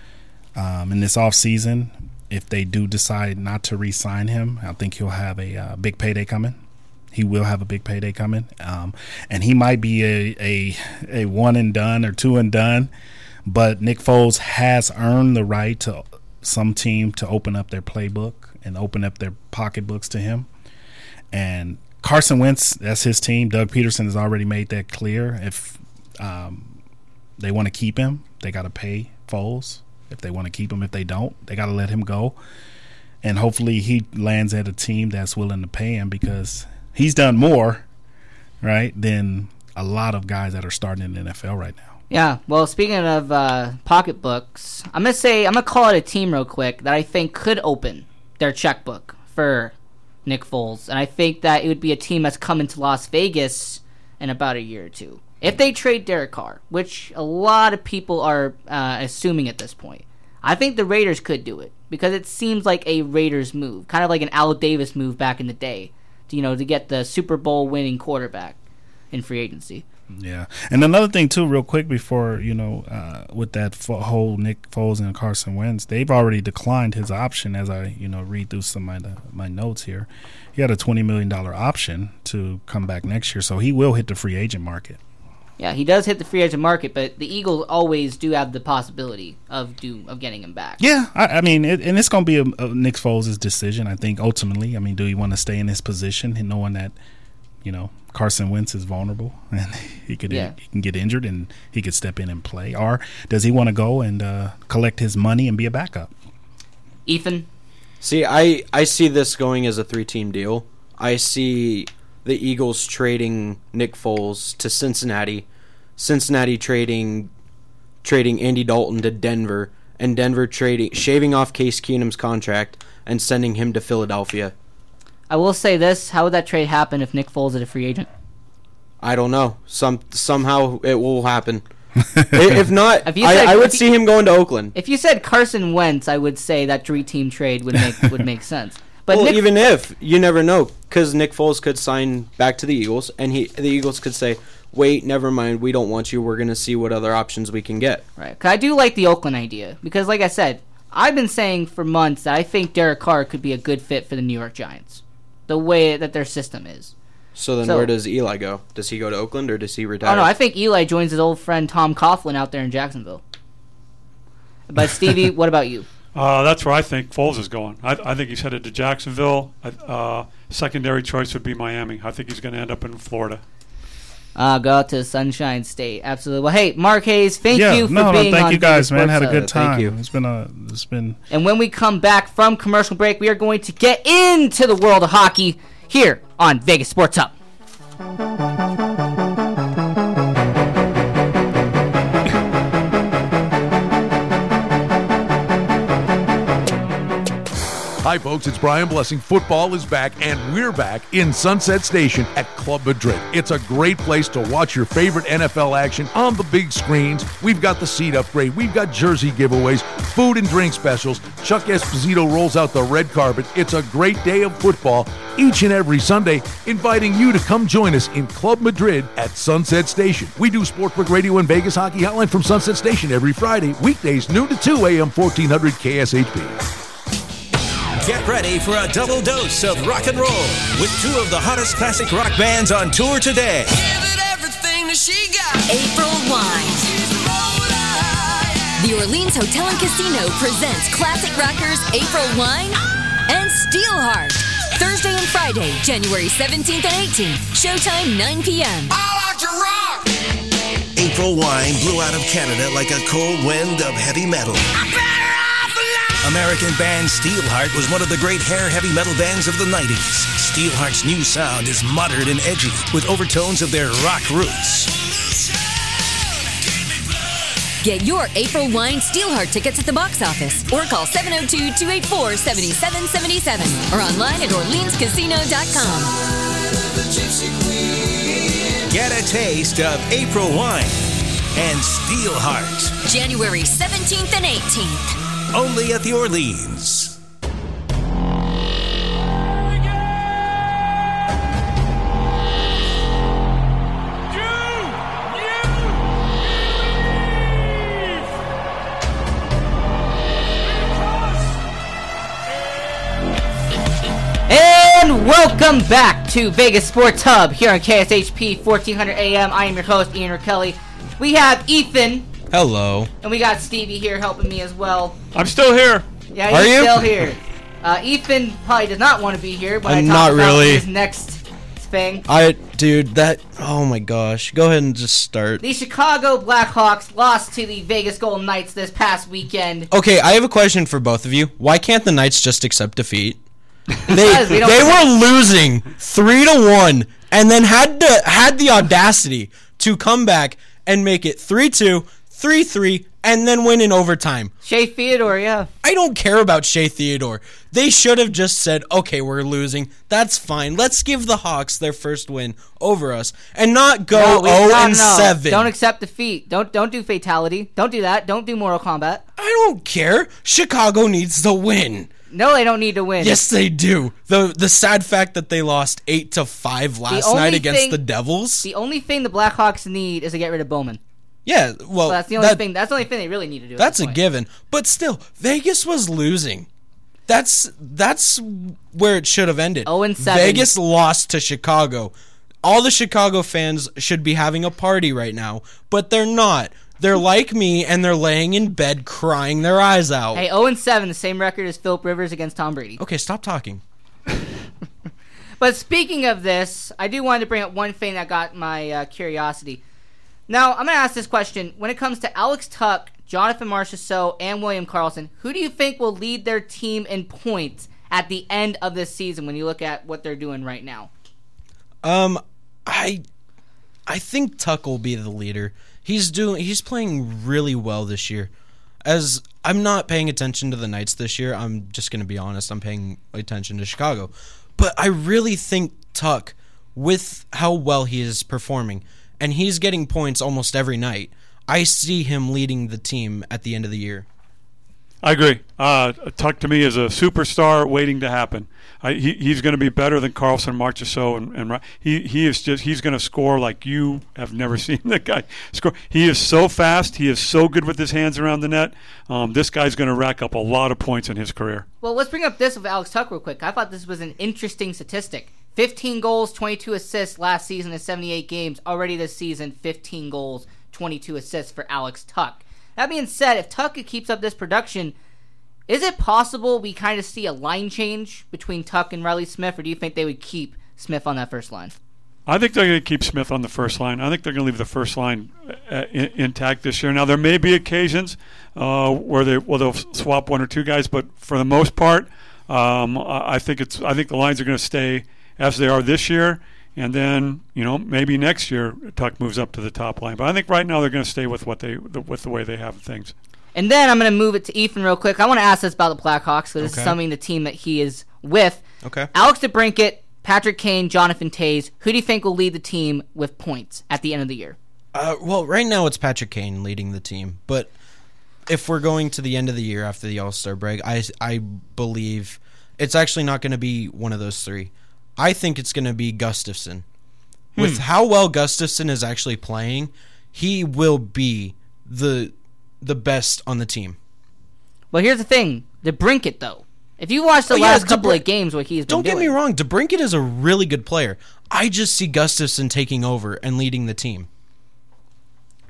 um, in this offseason. If they do decide not to re-sign him, I think he'll have a uh, big payday coming. He will have a big payday coming, um, and he might be a, a a one and done or two and done. But Nick Foles has earned the right to some team to open up their playbook and open up their pocketbooks to him. And Carson Wentz, that's his team. Doug Pederson has already made that clear. If um, they want to keep him, they got to pay Foles. If they want to keep him, if they don't, they got to let him go. And hopefully he lands at a team that's willing to pay him because he's done more, right, than a lot of guys that are starting in the NFL right now. Yeah, well, speaking of uh, pocketbooks, I'm gonna say I'm gonna call it a team real quick that I think could open their checkbook for Nick Foles, and I think that it would be a team that's coming to Las Vegas in about a year or two. If they trade Derek Carr, which a lot of people are uh, assuming at this point, I think the Raiders could do it because it seems like a Raiders move, kind of like an Al Davis move back in the day, to, you know, to get the Super Bowl winning quarterback in free agency. Yeah, and another thing too, real quick before you know, uh, with that fo- whole Nick Foles and Carson Wentz, they've already declined his option. As I you know read through some of my, my notes here, he had a twenty million dollar option to come back next year, so he will hit the free agent market. Yeah, he does hit the free agent market, but the Eagles always do have the possibility of do of getting him back. Yeah, I, I mean, it, and it's going to be a, a Nick Foles' decision. I think ultimately, I mean, do you want to stay in this position and knowing that, you know, Carson Wentz is vulnerable and he could Yeah. he can get injured and he could step in and play? Or does he want to go and uh, collect his money and be a backup? Ethan, See, I, I see this going as a three team deal. I see the Eagles trading Nick Foles to Cincinnati, Cincinnati trading trading Andy Dalton to Denver, and Denver trading shaving off Case Keenum's contract and sending him to Philadelphia. I will say this: How would that trade happen if Nick Foles is a free agent? I don't know. Some somehow it will happen. If not, If you I, I would if you- see him going to Oakland. If you said Carson Wentz, I would say that three-team trade would make would make sense. But well, Nick, even if you never know, because Nick Foles could sign back to the Eagles, and he the Eagles could say, "Wait, never mind, we don't want you. We're going to see what other options we can get." right? 'Cause I do like the Oakland idea because, like I said, I've been saying for months that I think Derek Carr could be a good fit for the New York Giants, the way that their system is. So then, So- where does Eli go? Does he go to Oakland or does he retire? Oh no, I think Eli joins his old friend Tom Coughlin out there in Jacksonville. But Stevie, what about you? Uh, that's where I think Foles is going. I, I think he's headed to Jacksonville. I- Uh, secondary choice would be Miami. I think he's going to end up in Florida. Uh, go out to Sunshine State. Absolutely. Well, hey, Mark Hayes, thank yeah, you for no, being no, thank on you guys, man. Had a Sports good Hub. time. It's been a it's been And when we come back from commercial break, we are going to get into the world of hockey here on Vegas Sports Hub. Hi, folks, it's Brian Blessing. Football is back, and we're back in Sunset Station at Club Madrid. It's a great place to watch your favorite NFL action on the big screens. We've got the seat upgrade, we've got jersey giveaways, food and drink specials. Chuck Esposito rolls out the red carpet. It's a great day of football each and every Sunday, inviting you to come join us in Club Madrid at Sunset Station. We do Sportsbook Radio and Vegas Hockey Hotline from Sunset Station every Friday, weekdays noon to 2 a.m. 1400 KSHP. Get ready for a double dose of rock and roll with two of the hottest classic rock bands on tour today. April Wine. The Orleans Hotel and Casino presents classic rockers April Wine and Steelheart. Thursday and Friday, January 17th and 18th. Showtime 9 p.m. I like to rock! April Wine blew out of Canada like a cold wind of heavy metal. American band Steelheart was one of the great hair heavy metal bands of the 90s. Steelheart's new sound is modern and edgy, with overtones of their rock roots. Get your April Wine Steelheart tickets at the box office or call 702 284 7777 or online at OrleansCasino.com. Get a taste of April Wine and Steelheart. January 17th and 18th. Only at the Orleans. And welcome back to Vegas Sports Hub here on KSHP 1400 AM. I am your host, Ian Kelly. We have Ethan, Hello. and we got Stevie here helping me as well. I'm still here. Yeah, Are he's you? still here. Uh, Ethan probably does not want to be here, but I I'm talked not about really. his next thing. I dude, that oh my gosh. Go ahead and just start. The Chicago Blackhawks lost to the Vegas Golden Knights this past weekend. Okay, I have a question for both of you. Why can't the Knights just accept defeat? They Because we don't- they were losing three to one, and then had to had the audacity to come back and make it three two, three three, and then win in overtime. Shea Theodore, yeah. I don't care about Shea Theodore. They should have just said, "Okay, we're losing. That's fine. Let's give the Hawks their first win over us, and not go No, zero oh no, and no. seven." Don't accept defeat. Don't don't do fatality. Don't do that. Don't do Mortal Kombat. I don't care. Chicago needs to win. No, they don't need to win. Yes, they do. the The sad fact that they lost eight to five last night against thing- the Devils. The only thing the Blackhawks need is to get rid of Bowman. Yeah, well, that's the only that- thing. That's the only thing they really need to do. That's a point. given. But still, Vegas was losing. That's that's where it should have ended. Oh and seven. Vegas lost to Chicago. All the Chicago fans should be having a party right now, but they're not. They're like me and they're laying in bed crying their eyes out. Hey, 0 and 7, the same record as Philip Rivers against Tom Brady. Okay, stop talking. But speaking of this, I do want to bring up one thing that got my uh, curiosity. Now, I'm going to ask this question. When it comes to Alex Tuch, Jonathan Marchessault, and William Karlsson, who do you think will lead their team in points at the end of this season when you look at what they're doing right now? Um, I, I think Tuch will be the leader. He's doing. He's playing really well this year. As I'm not paying attention to the Knights this year. I'm just going to be honest. I'm paying attention to Chicago, but I really think Tuch, with how well he is performing, and he's getting points almost every night. I see him leading the team at the end of the year. I agree. Uh, Tuch to me is a superstar waiting to happen. I, he, he's going to be better than Karlsson, Marchessault, and, and he he is just he's going to score like you have never seen the guy score. He is so fast. He is so good with his hands around the net. Um, this guy's going to rack up a lot of points in his career. Well, let's bring up this with Alex Tuch real quick. I thought this was an interesting statistic. 15 goals, 22 assists last season in 78 games. Already this season, 15 goals, 22 assists for Alex Tuch. That being said, if Tuch keeps up this production, is it possible we kind of see a line change between Tuch and Riley Smith, or do you think they would keep Smith on that first line? I think they're going to keep Smith on the first line. I think they're going to leave the first line uh, in, intact this year. Now there may be occasions uh, where they well they'll swap one or two guys, but for the most part, um, I think it's I think the lines are going to stay as they are this year, and then you know maybe next year Tuch moves up to the top line. But I think right now they're going to stay with what they with the way they have things. And then I'm going to move it to Ethan real quick. I want to ask this about the Blackhawks because this is something the team that he is with. Okay. Alex DeBrincat, Patrick Kane, Jonathan Toews. Who do you think will lead the team with points at the end of the year? Uh, well, right now it's Patrick Kane leading the team, but if we're going to the end of the year after the All Star break, I I believe it's actually not going to be one of those three. I think it's going to be Gustafsson. With Hmm. how well Gustafsson is actually playing, he will be the the best on the team. Well, here's the thing: DeBrincat though. If you watch the Oh, yeah, last couple DeBrin- of games, what he's been doing. Don't get doing, me wrong, DeBrincat is a really good player. I just see Gustafsson taking over and leading the team.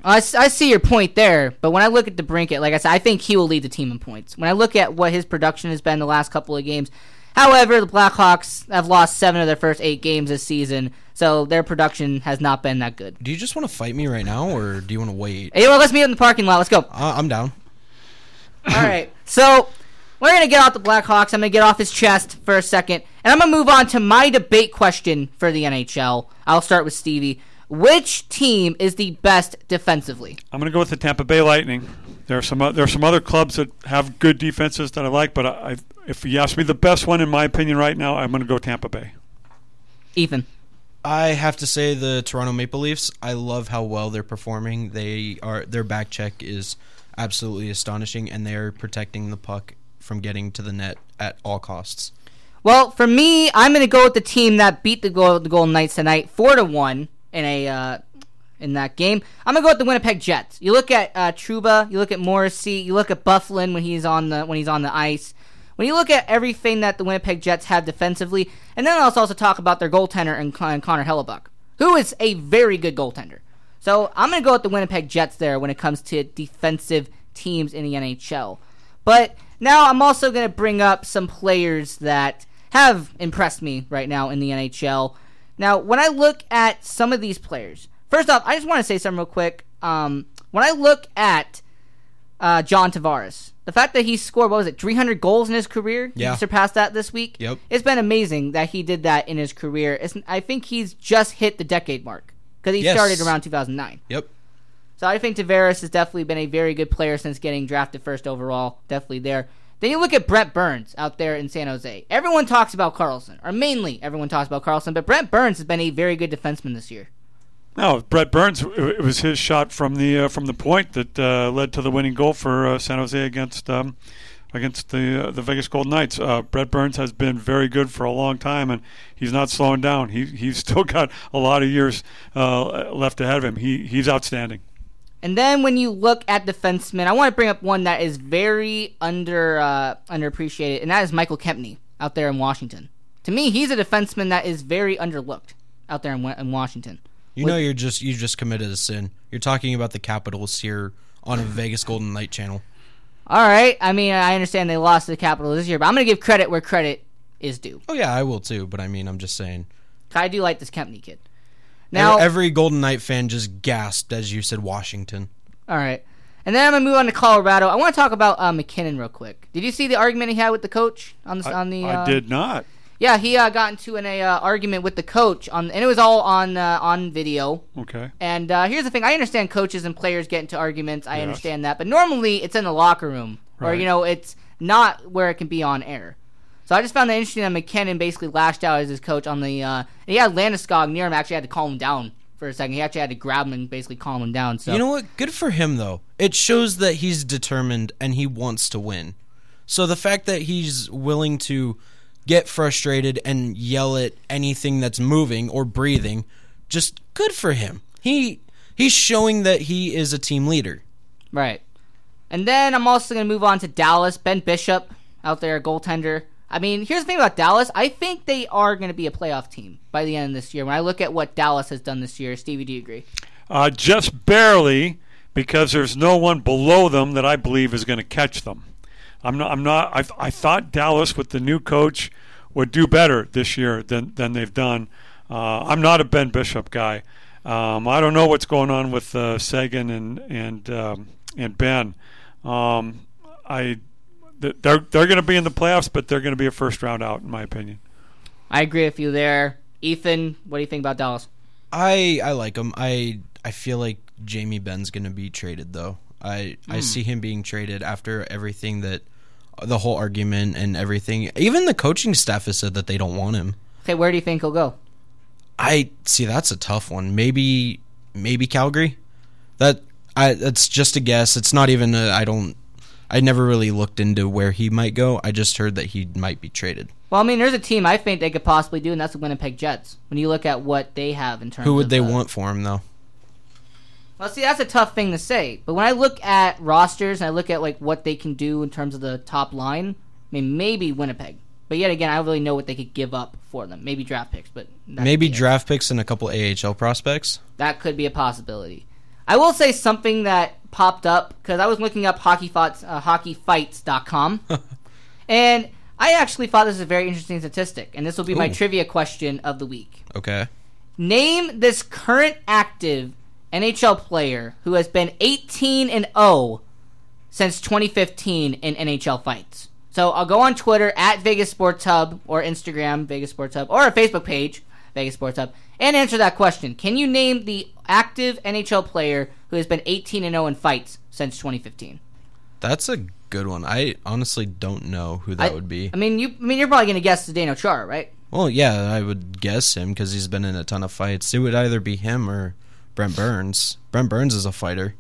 I see your point there, but when I look at DeBrincat, like I said, I think he will lead the team in points. When I look at what his production has been the last couple of games, however, the Blackhawks have lost seven of their first eight games this season, so their production has not been that good. Do you just want to fight me right now, or do you want to wait? Hey, well, let's meet in the parking lot. Let's go. Uh, I'm down. All right. So we're gonna get off the Blackhawks. I'm gonna get off his chest for a second, and I'm gonna move on to my debate question for the NHL. I'll start with Stevie. Which team is the best defensively? I'm going to go with the Tampa Bay Lightning. There are some o- there are some other clubs that have good defenses that I like, but I, I, if you ask me the best one in my opinion right now, I'm going to go Tampa Bay. Ethan. I have to say the Toronto Maple Leafs. I love how well they're performing. They are their back check is absolutely astonishing, and they are protecting the puck from getting to the net at all costs. Well, for me, I'm gonna go with the team that beat the, Gold, the Golden Knights tonight, four to one in a uh, in that game. I'm gonna go with the Winnipeg Jets. You look at uh, Trouba, you look at Morrissey, you look at Byfuglien when he's on the when he's on the ice. When you look at everything that the Winnipeg Jets have defensively, and then let's also talk about their goaltender and Con- Connor Hellebuyck, who is a very good goaltender. So I'm gonna go with the Winnipeg Jets there when it comes to defensive teams in the NHL. But now I'm also to bring up some players that have impressed me right now in the NHL. Now, when I look at some of these players, first off, I just want to say something real quick. Um, when I look at uh, John Tavares, the fact that he scored, what was it, 300 goals in his career? Yeah. He surpassed that this week? Yep. It's been amazing that he did that in his career. It's, I think he's just hit the decade mark because he Yes. started around 2009. Yep. So I think Tavares has definitely been a very good player since getting drafted first overall. Definitely there. Then you look at Brent Burns out there in San Jose. Everyone talks about Karlsson, or mainly everyone talks about Karlsson, but Brent Burns has been a very good defenseman this year. No, Brett Burns. It was his shot from the uh, from the point that uh, led to the winning goal for uh, San Jose against um, against the uh, the Vegas Golden Knights. Uh, Brett Burns has been very good for a long time, and he's not slowing down. He he's still got a lot of years uh, left ahead of him. He he's outstanding. And then when you look at defensemen, I want to bring up one that is very under uh, underappreciated, and that is Michael Kempny out there in Washington. To me, he's a defenseman that is very underlooked out there in, in Washington. You know, you're just you just committed a sin. You're talking about the Capitals here on a Vegas Golden Knight channel. All right. I mean, I understand they lost to the Capitals this year, but I'm going to give credit where credit is due. Oh yeah, I will too. But I mean, I'm just saying. I do like this Kempny kid. Now, Now every Golden Knight fan just gasped as you said Washington. all right, and then I'm gonna move on to Colorado. I want to talk about uh, MacKinnon real quick. Did you see the argument he had with the coach on the on the? I uh, did not. Yeah, he uh, got into an uh, argument with the coach on, and it was all on uh, on video. Okay. And uh, here's the thing: I understand coaches and players get into arguments. I Yes. understand that, but normally it's in the locker room, or you know, it's not where it can be on air. So I just found that interesting that MacKinnon basically lashed out as his coach on the. Uh, he had Landeskog near him. Actually, had to calm him down for a second. He actually had to grab him and basically calm him down. So You know what? Good for him though. It shows that he's determined and he wants to win. So the fact that he's willing to get frustrated and yell at anything that's moving or breathing, just good for him. He he's showing that he is a team leader. Right. And then I'm also going to move on to Dallas. Ben Bishop out there, goaltender. I mean, here's the thing about Dallas. I think they are going to be a playoff team by the end of this year. When I look at what Dallas has done this year, Stevie, do you agree? Uh, just barely, because there's no one below them that I believe is going to catch them. I'm not. I'm not. I, I thought Dallas with the new coach would do better this year than than they've done. Uh, I'm not a Ben Bishop guy. Um, I don't know what's going on with uh, Seguin and and um, and Benn. Um, I they're they're going to be in the playoffs, but they're going to be a first round out, in my opinion. I agree with you there. Ethan, what do you think about Dallas? I I like him. I I feel like Jamie Benn's going to be traded though. I I Hmm. see him being traded after everything that the whole argument and everything. Even the coaching staff has said that they don't want him. Okay, where do you think he'll go? I see that's a tough one. Maybe maybe Calgary. That I that's just a guess. It's not even I I don't I never really looked into where he might go. I just heard that he might be traded. Well, I mean, there's a team I think they could possibly do, and that's the Winnipeg Jets. When you look at what they have in terms Who would of, they uh, want for him though? Well, see, that's a tough thing to say. But when I look at rosters and I look at like what they can do in terms of the top line, I mean, maybe Winnipeg. But yet again, I don't really know what they could give up for them. Maybe draft picks, but Maybe draft picks and a couple AHL prospects. that could be a possibility. I will say something that popped up because I was looking up hockey fights, uh, hockeyfights.com, and I actually thought this is a very interesting statistic. And this will be my trivia question of the week. Okay. Name this current active NHL player who has been 18 and 0 since 2015 in NHL fights. So I'll go on Twitter at Vegas Sports Hub or Instagram Vegas Sports Hub or a Facebook page Vegas Sports Hub and answer that question. Can you name the active NHL player who has been 18 and 0 in fights since 2015? That's a good one. I honestly don't know who that I- would be. I mean, you. I mean, you're probably gonna guess Zdeno Chara, right? Well, yeah, I would guess him because he's been in a ton of fights. It would either be him or Brent Burns. Brent Burns is a fighter.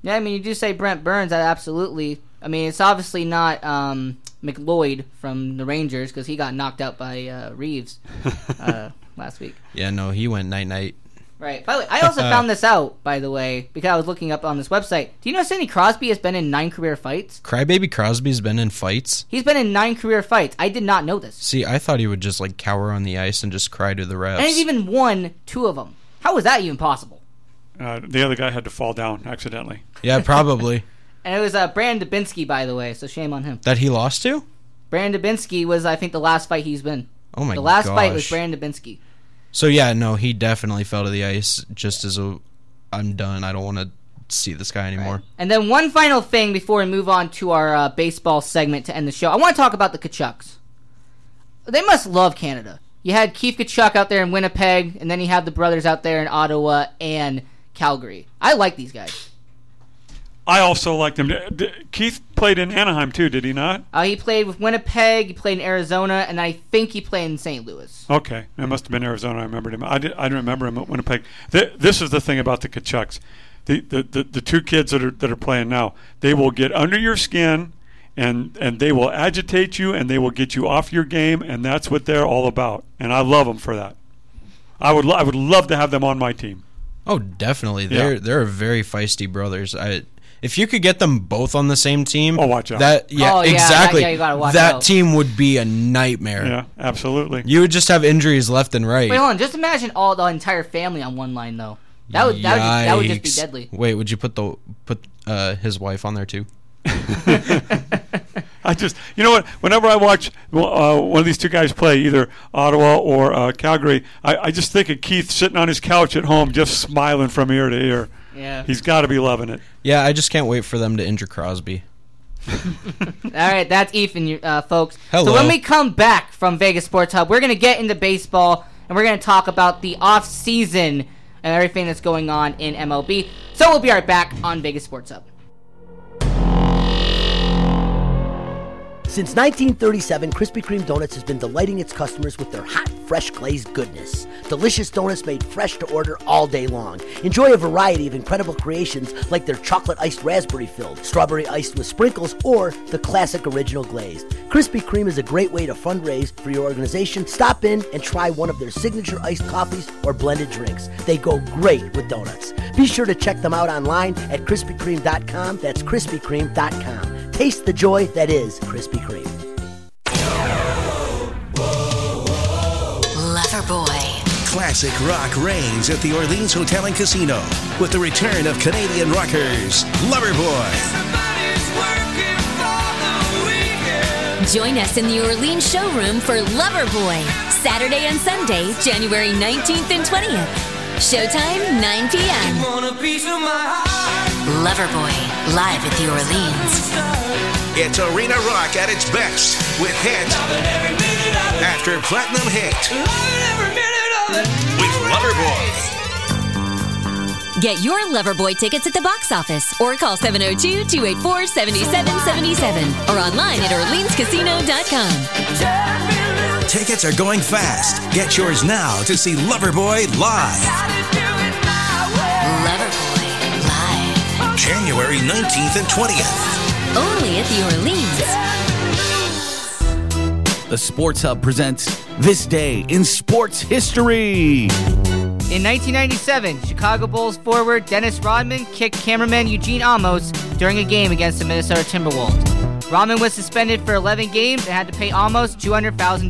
Yeah, I mean, you do say Brent Burns. That absolutely. I mean, it's obviously not um, McLeod from the Rangers because he got knocked out by uh, Reaves uh, last week. Yeah, no, he went night night. Right. By the way, I also found this out, by the way, because I was looking up on this website. Do you know Sidney Crosby has been in nine career fights? Crybaby Crosby's been in fights. He's been in nine career fights. I did not know this. See, I thought he would just like cower on the ice and just cry to the refs. And he's even won two of them. How was that even possible? Uh, the other guy had to fall down accidentally. yeah, probably. And it was uh, Brandon Dubinsky, by the way, so shame on him. that he lost to? Brandon Dubinsky was, I think, the last fight he's been. Oh my The last fight was gosh. Brandon Dubinsky. So yeah, no, he definitely fell to the ice just as a I'm done. I don't want to see this guy anymore. And then one final thing before we move on to our uh, baseball segment to end the show. I want to talk about the Tkachuks. They must love Canada. You had Keith Tkachuk out there in Winnipeg, and then you have the brothers out there in Ottawa and Calgary. I like these guys. I also like d- Keith played in Anaheim too, did he not? Uh, he played with Winnipeg, he played in Arizona, and I think he played in St. Louis. Okay, it must have been Arizona. I remembered him. I, did, I didn't remember him at Winnipeg. Th- this is the thing about the Tkachuks. The, the, the, the two kids that are that are playing now, they will get under your skin, and and they will agitate you, and they will get you off your game, and that's what they're all about. And I love them for that. I would lo- I would love to have them on my team. Oh, definitely. They're Yeah. they're very feisty brothers. I if you could get them both on the same team, oh watch out. That yeah, Oh, yeah, that- exactly. yeah, you gotta watch that out. team would be a nightmare. Yeah, absolutely. You would just have injuries left and right. Wait, hold on. Just imagine all the entire family on one line, though. That would that would, just, that would just be deadly. Wait, would you put the put uh, his wife on there too? I I just, you know what? Whenever I watch uh, one of these two guys play, either Ottawa or uh, Calgary, I, I just think of Keith sitting on his couch at home, just smiling from ear to ear. Yeah. He's got to be loving it. Yeah, I just can't wait for them to injure Crosby. All right, that's Ethan, uh, folks. Hello. So when we come back from Vegas Sports Hub, we're going to get into baseball and we're going to talk about the off season and everything that's going on in MLB. So we'll be right back on Vegas Sports Hub. Since 1937, Krispy Kreme Donuts has been delighting its customers with their hot, fresh glazed goodness. Delicious donuts made fresh to order all day long. Enjoy a variety of incredible creations like their chocolate iced raspberry filled, strawberry iced with sprinkles, or the classic original glazed. Krispy Kreme is a great way to fundraise for your organization. Stop in and try one of their signature iced coffees or blended drinks. They go great with donuts. Be sure to check them out online at KrispyKreme.com. That's KrispyKreme.com. Taste the joy that is Krispy Kreme. Loverboy. Classic rock reigns at the Orleans Hotel and Casino with the return of Canadian rockers Loverboy. Join us in the Orleans showroom for Loverboy, Saturday and Sunday, January 19th and 20th. Showtime, 9 p.m. Loverboy, live at the Orleans. It's arena rock at its best with hit after platinum hit with Loverboy. Get your Loverboy tickets at the box office or call 702 284 7777 or online at OrleansCasino.com. Tickets are going fast. Get yours now to see Loverboy live. January 19th and 20th. Only at the Orleans. The Sports Hub presents This Day in Sports History. In 1997, Chicago Bulls forward Dennis Rodman kicked cameraman Eugene Amos during a game against the Minnesota Timberwolves. Rodman was suspended for 11 games and had to pay almost $200,000.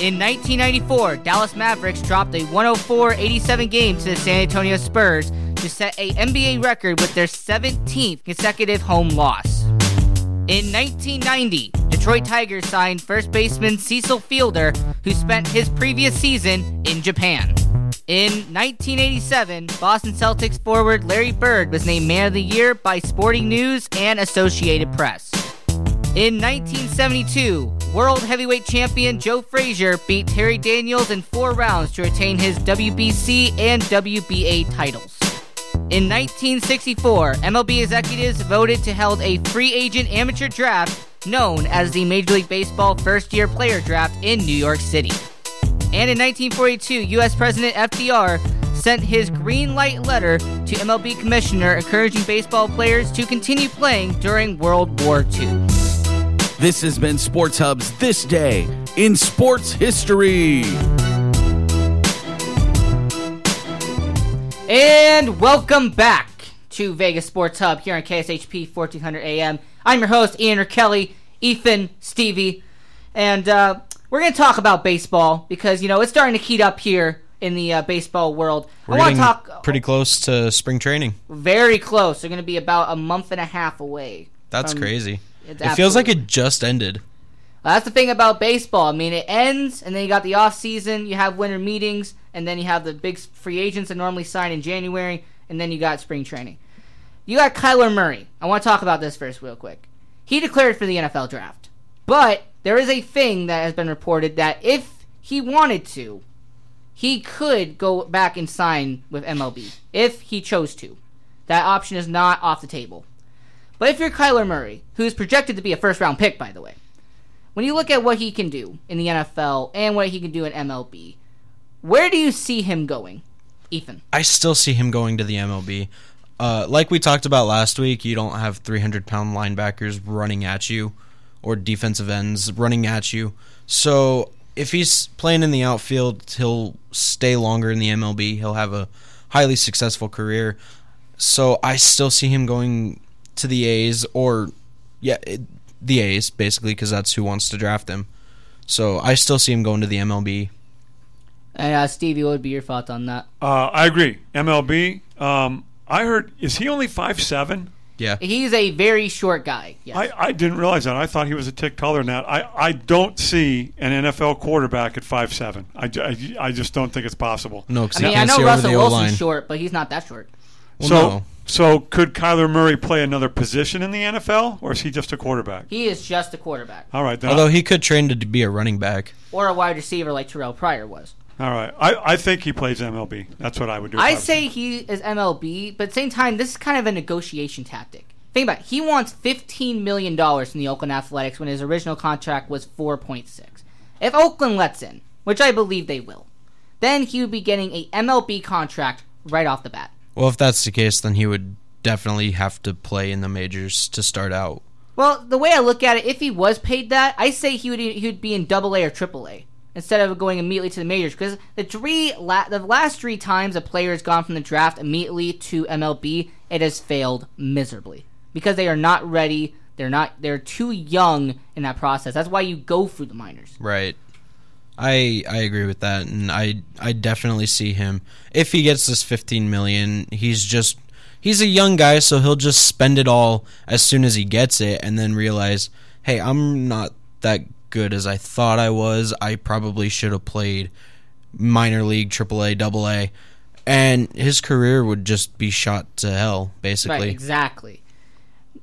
In 1994, Dallas Mavericks dropped a 104-87 game to the San Antonio Spurs to set a NBA record with their 17th consecutive home loss. In 1990, Detroit Tigers signed first baseman Cecil Fielder, who spent his previous season in Japan. In 1987, Boston Celtics forward Larry Bird was named Man of the Year by Sporting News and Associated Press. In 1972, World Heavyweight Champion Joe Frazier beat Terry Daniels in four rounds to retain his WBC and WBA titles. In 1964, MLB executives voted to hold a free agent amateur draft known as the Major League Baseball First Year Player Draft in New York City. And in 1942, U.S. President FDR sent his green light letter to MLB Commissioner encouraging baseball players to continue playing during World War II. This has been Sports Hub's This Day in Sports History. And welcome back to Vegas Sports Hub here on KSHP 1400 AM. I'm your host, Ian or Kelly, Ethan, Stevie, and uh, we're going to talk about baseball because, you know, it's starting to heat up here in the uh, baseball world. We're I want to talk pretty close to spring training. very close. They're going to be about a month and a half away. That's from- crazy. It feels like it just ended. That's the thing about baseball. I mean, it ends, and then you got the off season. You have winter meetings, and then you have the big free agents that normally sign in January, and then you got spring training. You got Kyler Murray. I want to talk about this first, real quick. He declared for the NFL draft, but there is a thing that has been reported that if he wanted to, he could go back and sign with MLB if he chose to. That option is not off the table. But if you're Kyler Murray, who's projected to be a first round pick, by the way, when you look at what he can do in the NFL and what he can do in MLB, where do you see him going, Ethan? I still see him going to the MLB. Uh, like we talked about last week, you don't have 300 pound linebackers running at you or defensive ends running at you. So if he's playing in the outfield, he'll stay longer in the MLB. He'll have a highly successful career. So I still see him going to the A's or, yeah, it, the A's basically because that's who wants to draft him. So I still see him going to the MLB. And uh, Stevie, what would be your thoughts on that? Uh, I agree. MLB. Um, I heard is he only five seven? Yeah. He's a very short guy. Yes. I, I didn't realize that. I thought he was a tick taller than that. I, I don't see an NFL quarterback at five seven. I, I, I just don't think it's possible. No, 'cause I mean, I know see Russell Wilson's short, but he's not that short. Well, so no. So could Kyler Murray play another position in the NFL, or is he just a quarterback? He is just a quarterback All right, then. Although he could train to be a running back. or a wide receiver like Terrelle Pryor was. all right. I, I think he plays MLB. That's what I would do. if I was- say he is MLB, but at the same time, this is kind of a negotiation tactic. Think about it. He wants $15 million from the Oakland Athletics when his original contract was 4.6. If Oakland lets in, which I believe they will, then he would be getting a MLB contract right off the bat. Well, if that's the case, then he would definitely have to play in the majors to start out. Well, the way I look at it, if he was paid that, I say he would he would be in Double A or Triple A instead of going immediately to the majors. Because the three la- the last three times a player has gone from the draft immediately to MLB, it has failed miserably because they are not ready. They're not. They're too young in that process. That's why you go through the minors. Right. I I agree with that, and I I definitely see him if he gets this 15 million. He's just he's a young guy, so he'll just spend it all as soon as he gets it, and then realize, hey, I'm not that good as I thought I was. I probably should have played minor league, triple A, double A, and his career would just be shot to hell, basically. Right, exactly.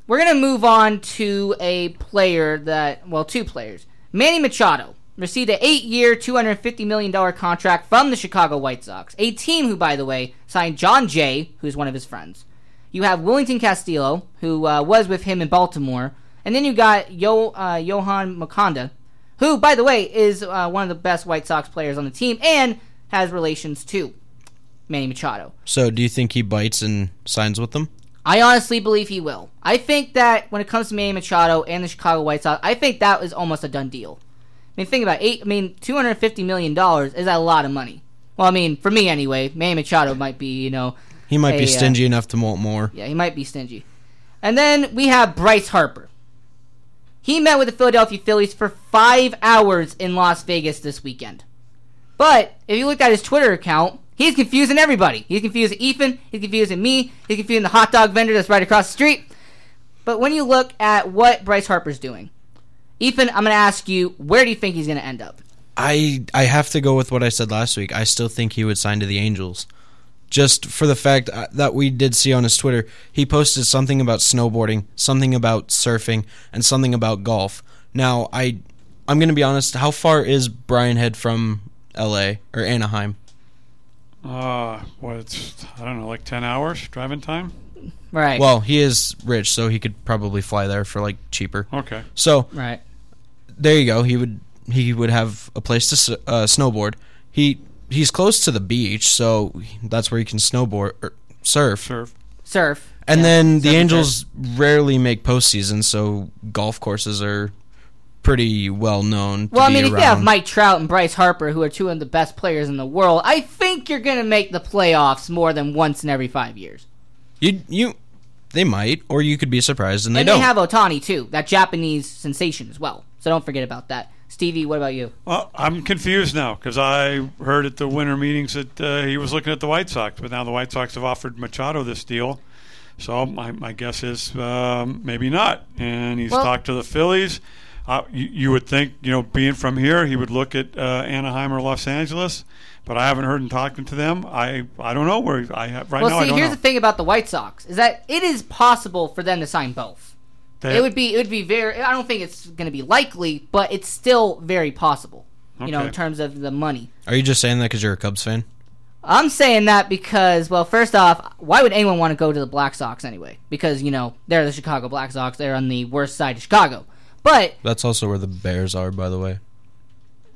We're gonna move on to a player that, well, two players. Manny Machado received an eight-year, two hundred fifty million dollar contract from the Chicago White Sox, a team who, by the way, signed Jon Jay, who's one of his friends. You have Welington Castillo, who uh, was with him in Baltimore, and then you got Yo, uh, Johan Moncada, who, by the way, is uh, one of the best White Sox players on the team and has relations to Manny Machado. So, do you think he bites and signs with them? I honestly believe he will. I think that when it comes to Manny Machado and the Chicago White Sox, I think that is almost a done deal. I mean, think about it. eight. I mean, two hundred fifty million dollars is a lot of money. Well, I mean, for me anyway, Manny Machado might be, you know, He might a, be uh, stingy enough to want more. yeah, he might be stingy. And then we have Bryce Harper. He met with the Philadelphia Phillies for five hours in Las Vegas this weekend. But if you looked at his Twitter account, he's confusing everybody. He's confusing Ethan. He's confusing me. He's confusing the hot dog vendor that's right across the street. But when you look at what Bryce Harper's doing, Ethan, I'm going to ask you, where do you think he's going to end up? I I have to go with what I said last week. I still think he would sign to the Angels, just for the fact uh, that we did see on his Twitter he posted something about snowboarding, something about surfing, and something about golf. Now I I'm gonna be honest. How far is Brian Head from L.A. or Anaheim? Uh, what? It's, I don't know, like ten hours driving time. Right. Well, he is rich, so he could probably fly there for like cheaper. Okay. So Right. there you go. He would he would have a place to uh, snowboard. He he's close to the beach, so that's where he can snowboard or surf. Surf. Surf. And Yeah, then the and Angels rarely make postseason, so golf courses are pretty well known. To Well, I be mean, if you have Mike Trout and Bryce Harper, who are two of the best players in the world, I think you're going to make the playoffs more than once in every five years. You you they might, or you could be surprised and they and don't. they have Ohtani too, that Japanese sensation as well. So don't forget about that. Stevie, what about you? Well, I'm confused now because I heard at the winter meetings that uh, he was looking at the White Sox, but now the White Sox have offered Machado this deal. So my, my guess is um, maybe not. And he's Well- talked to the Phillies. Uh, you, you would think, you know, being from here, he would look at uh, Anaheim or Los Angeles, but I haven't heard him talking to them. I I don't know where he, I have right well, now. I see, don't here's know. the thing about the White Sox is that it is possible for them to sign both. They- it would be it would be very. I don't think it's going to be likely, but it's still very possible. You know, in terms of the money. Are you just saying that because you're a Cubs fan? I'm saying that because, well, first off, why would anyone want to go to the Black Sox anyway? Because you know they're the Chicago Black Sox. They're on the worst side of Chicago. But That's also where the Bears are, by the way.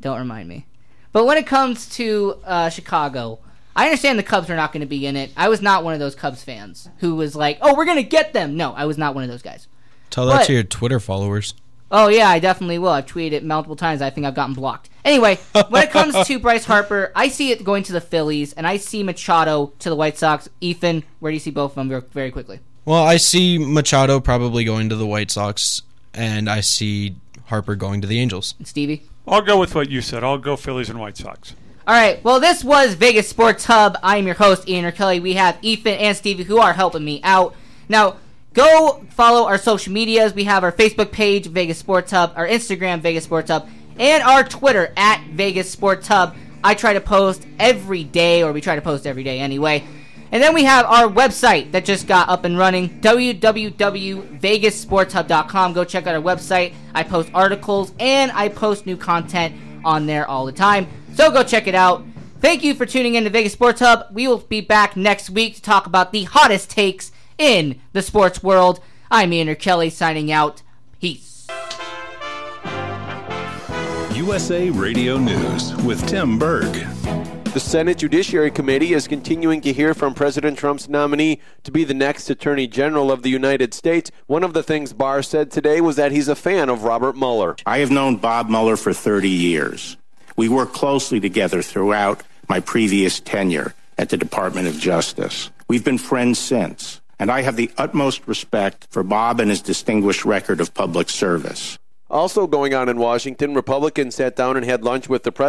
don't remind me. But when it comes to uh, Chicago, I understand the Cubs are not going to be in it. I was not one of those Cubs fans who was like, "Oh, we're going to get them." No, I was not one of those guys. Tell that But- to your Twitter followers. Oh yeah, I definitely will. I've tweeted it multiple times. I think I've gotten blocked. Anyway, when it comes to Bryce Harper, I see it going to the Phillies, and I see Machado to the White Sox. Ethan, where do you see both of them very- very quickly? Well, I see Machado probably going to the White Sox, and I see Harper going to the Angels. Stevie? I'll go with what you said. I'll go Phillies and White Sox. All right. Well, this was Vegas Sports Hub. I am your host, Ian or Kelly. We have Ethan and Stevie who are helping me out. Now, Go follow our social medias. We have our Facebook page, Vegas Sports Hub, our Instagram, Vegas Sports Hub, and our Twitter at Vegas Sports Hub. I try to post every day, or we try to post every day anyway. And then we have our website that just got up and running, www.vegassportshub.com. Go check out our website. I post articles and I post new content on there all the time. So go check it out. Thank you for tuning in to Vegas Sports Hub. We will be back next week to talk about the hottest takes in the sports world. I'm Ian Kelly signing out. Peace. USA Radio News with Tim Berg. The Senate Judiciary Committee is continuing to hear from President Trump's nominee to be the next Attorney General of the United States. One of the things Barr said today was that he's a fan of Robert Mueller. I have known Bob Mueller for 30 years. We worked closely together throughout my previous tenure at the Department of Justice. We've been friends since, and I have the utmost respect for Bob and his distinguished record of public service. Also going on in Washington, Republicans sat down and had lunch with the president.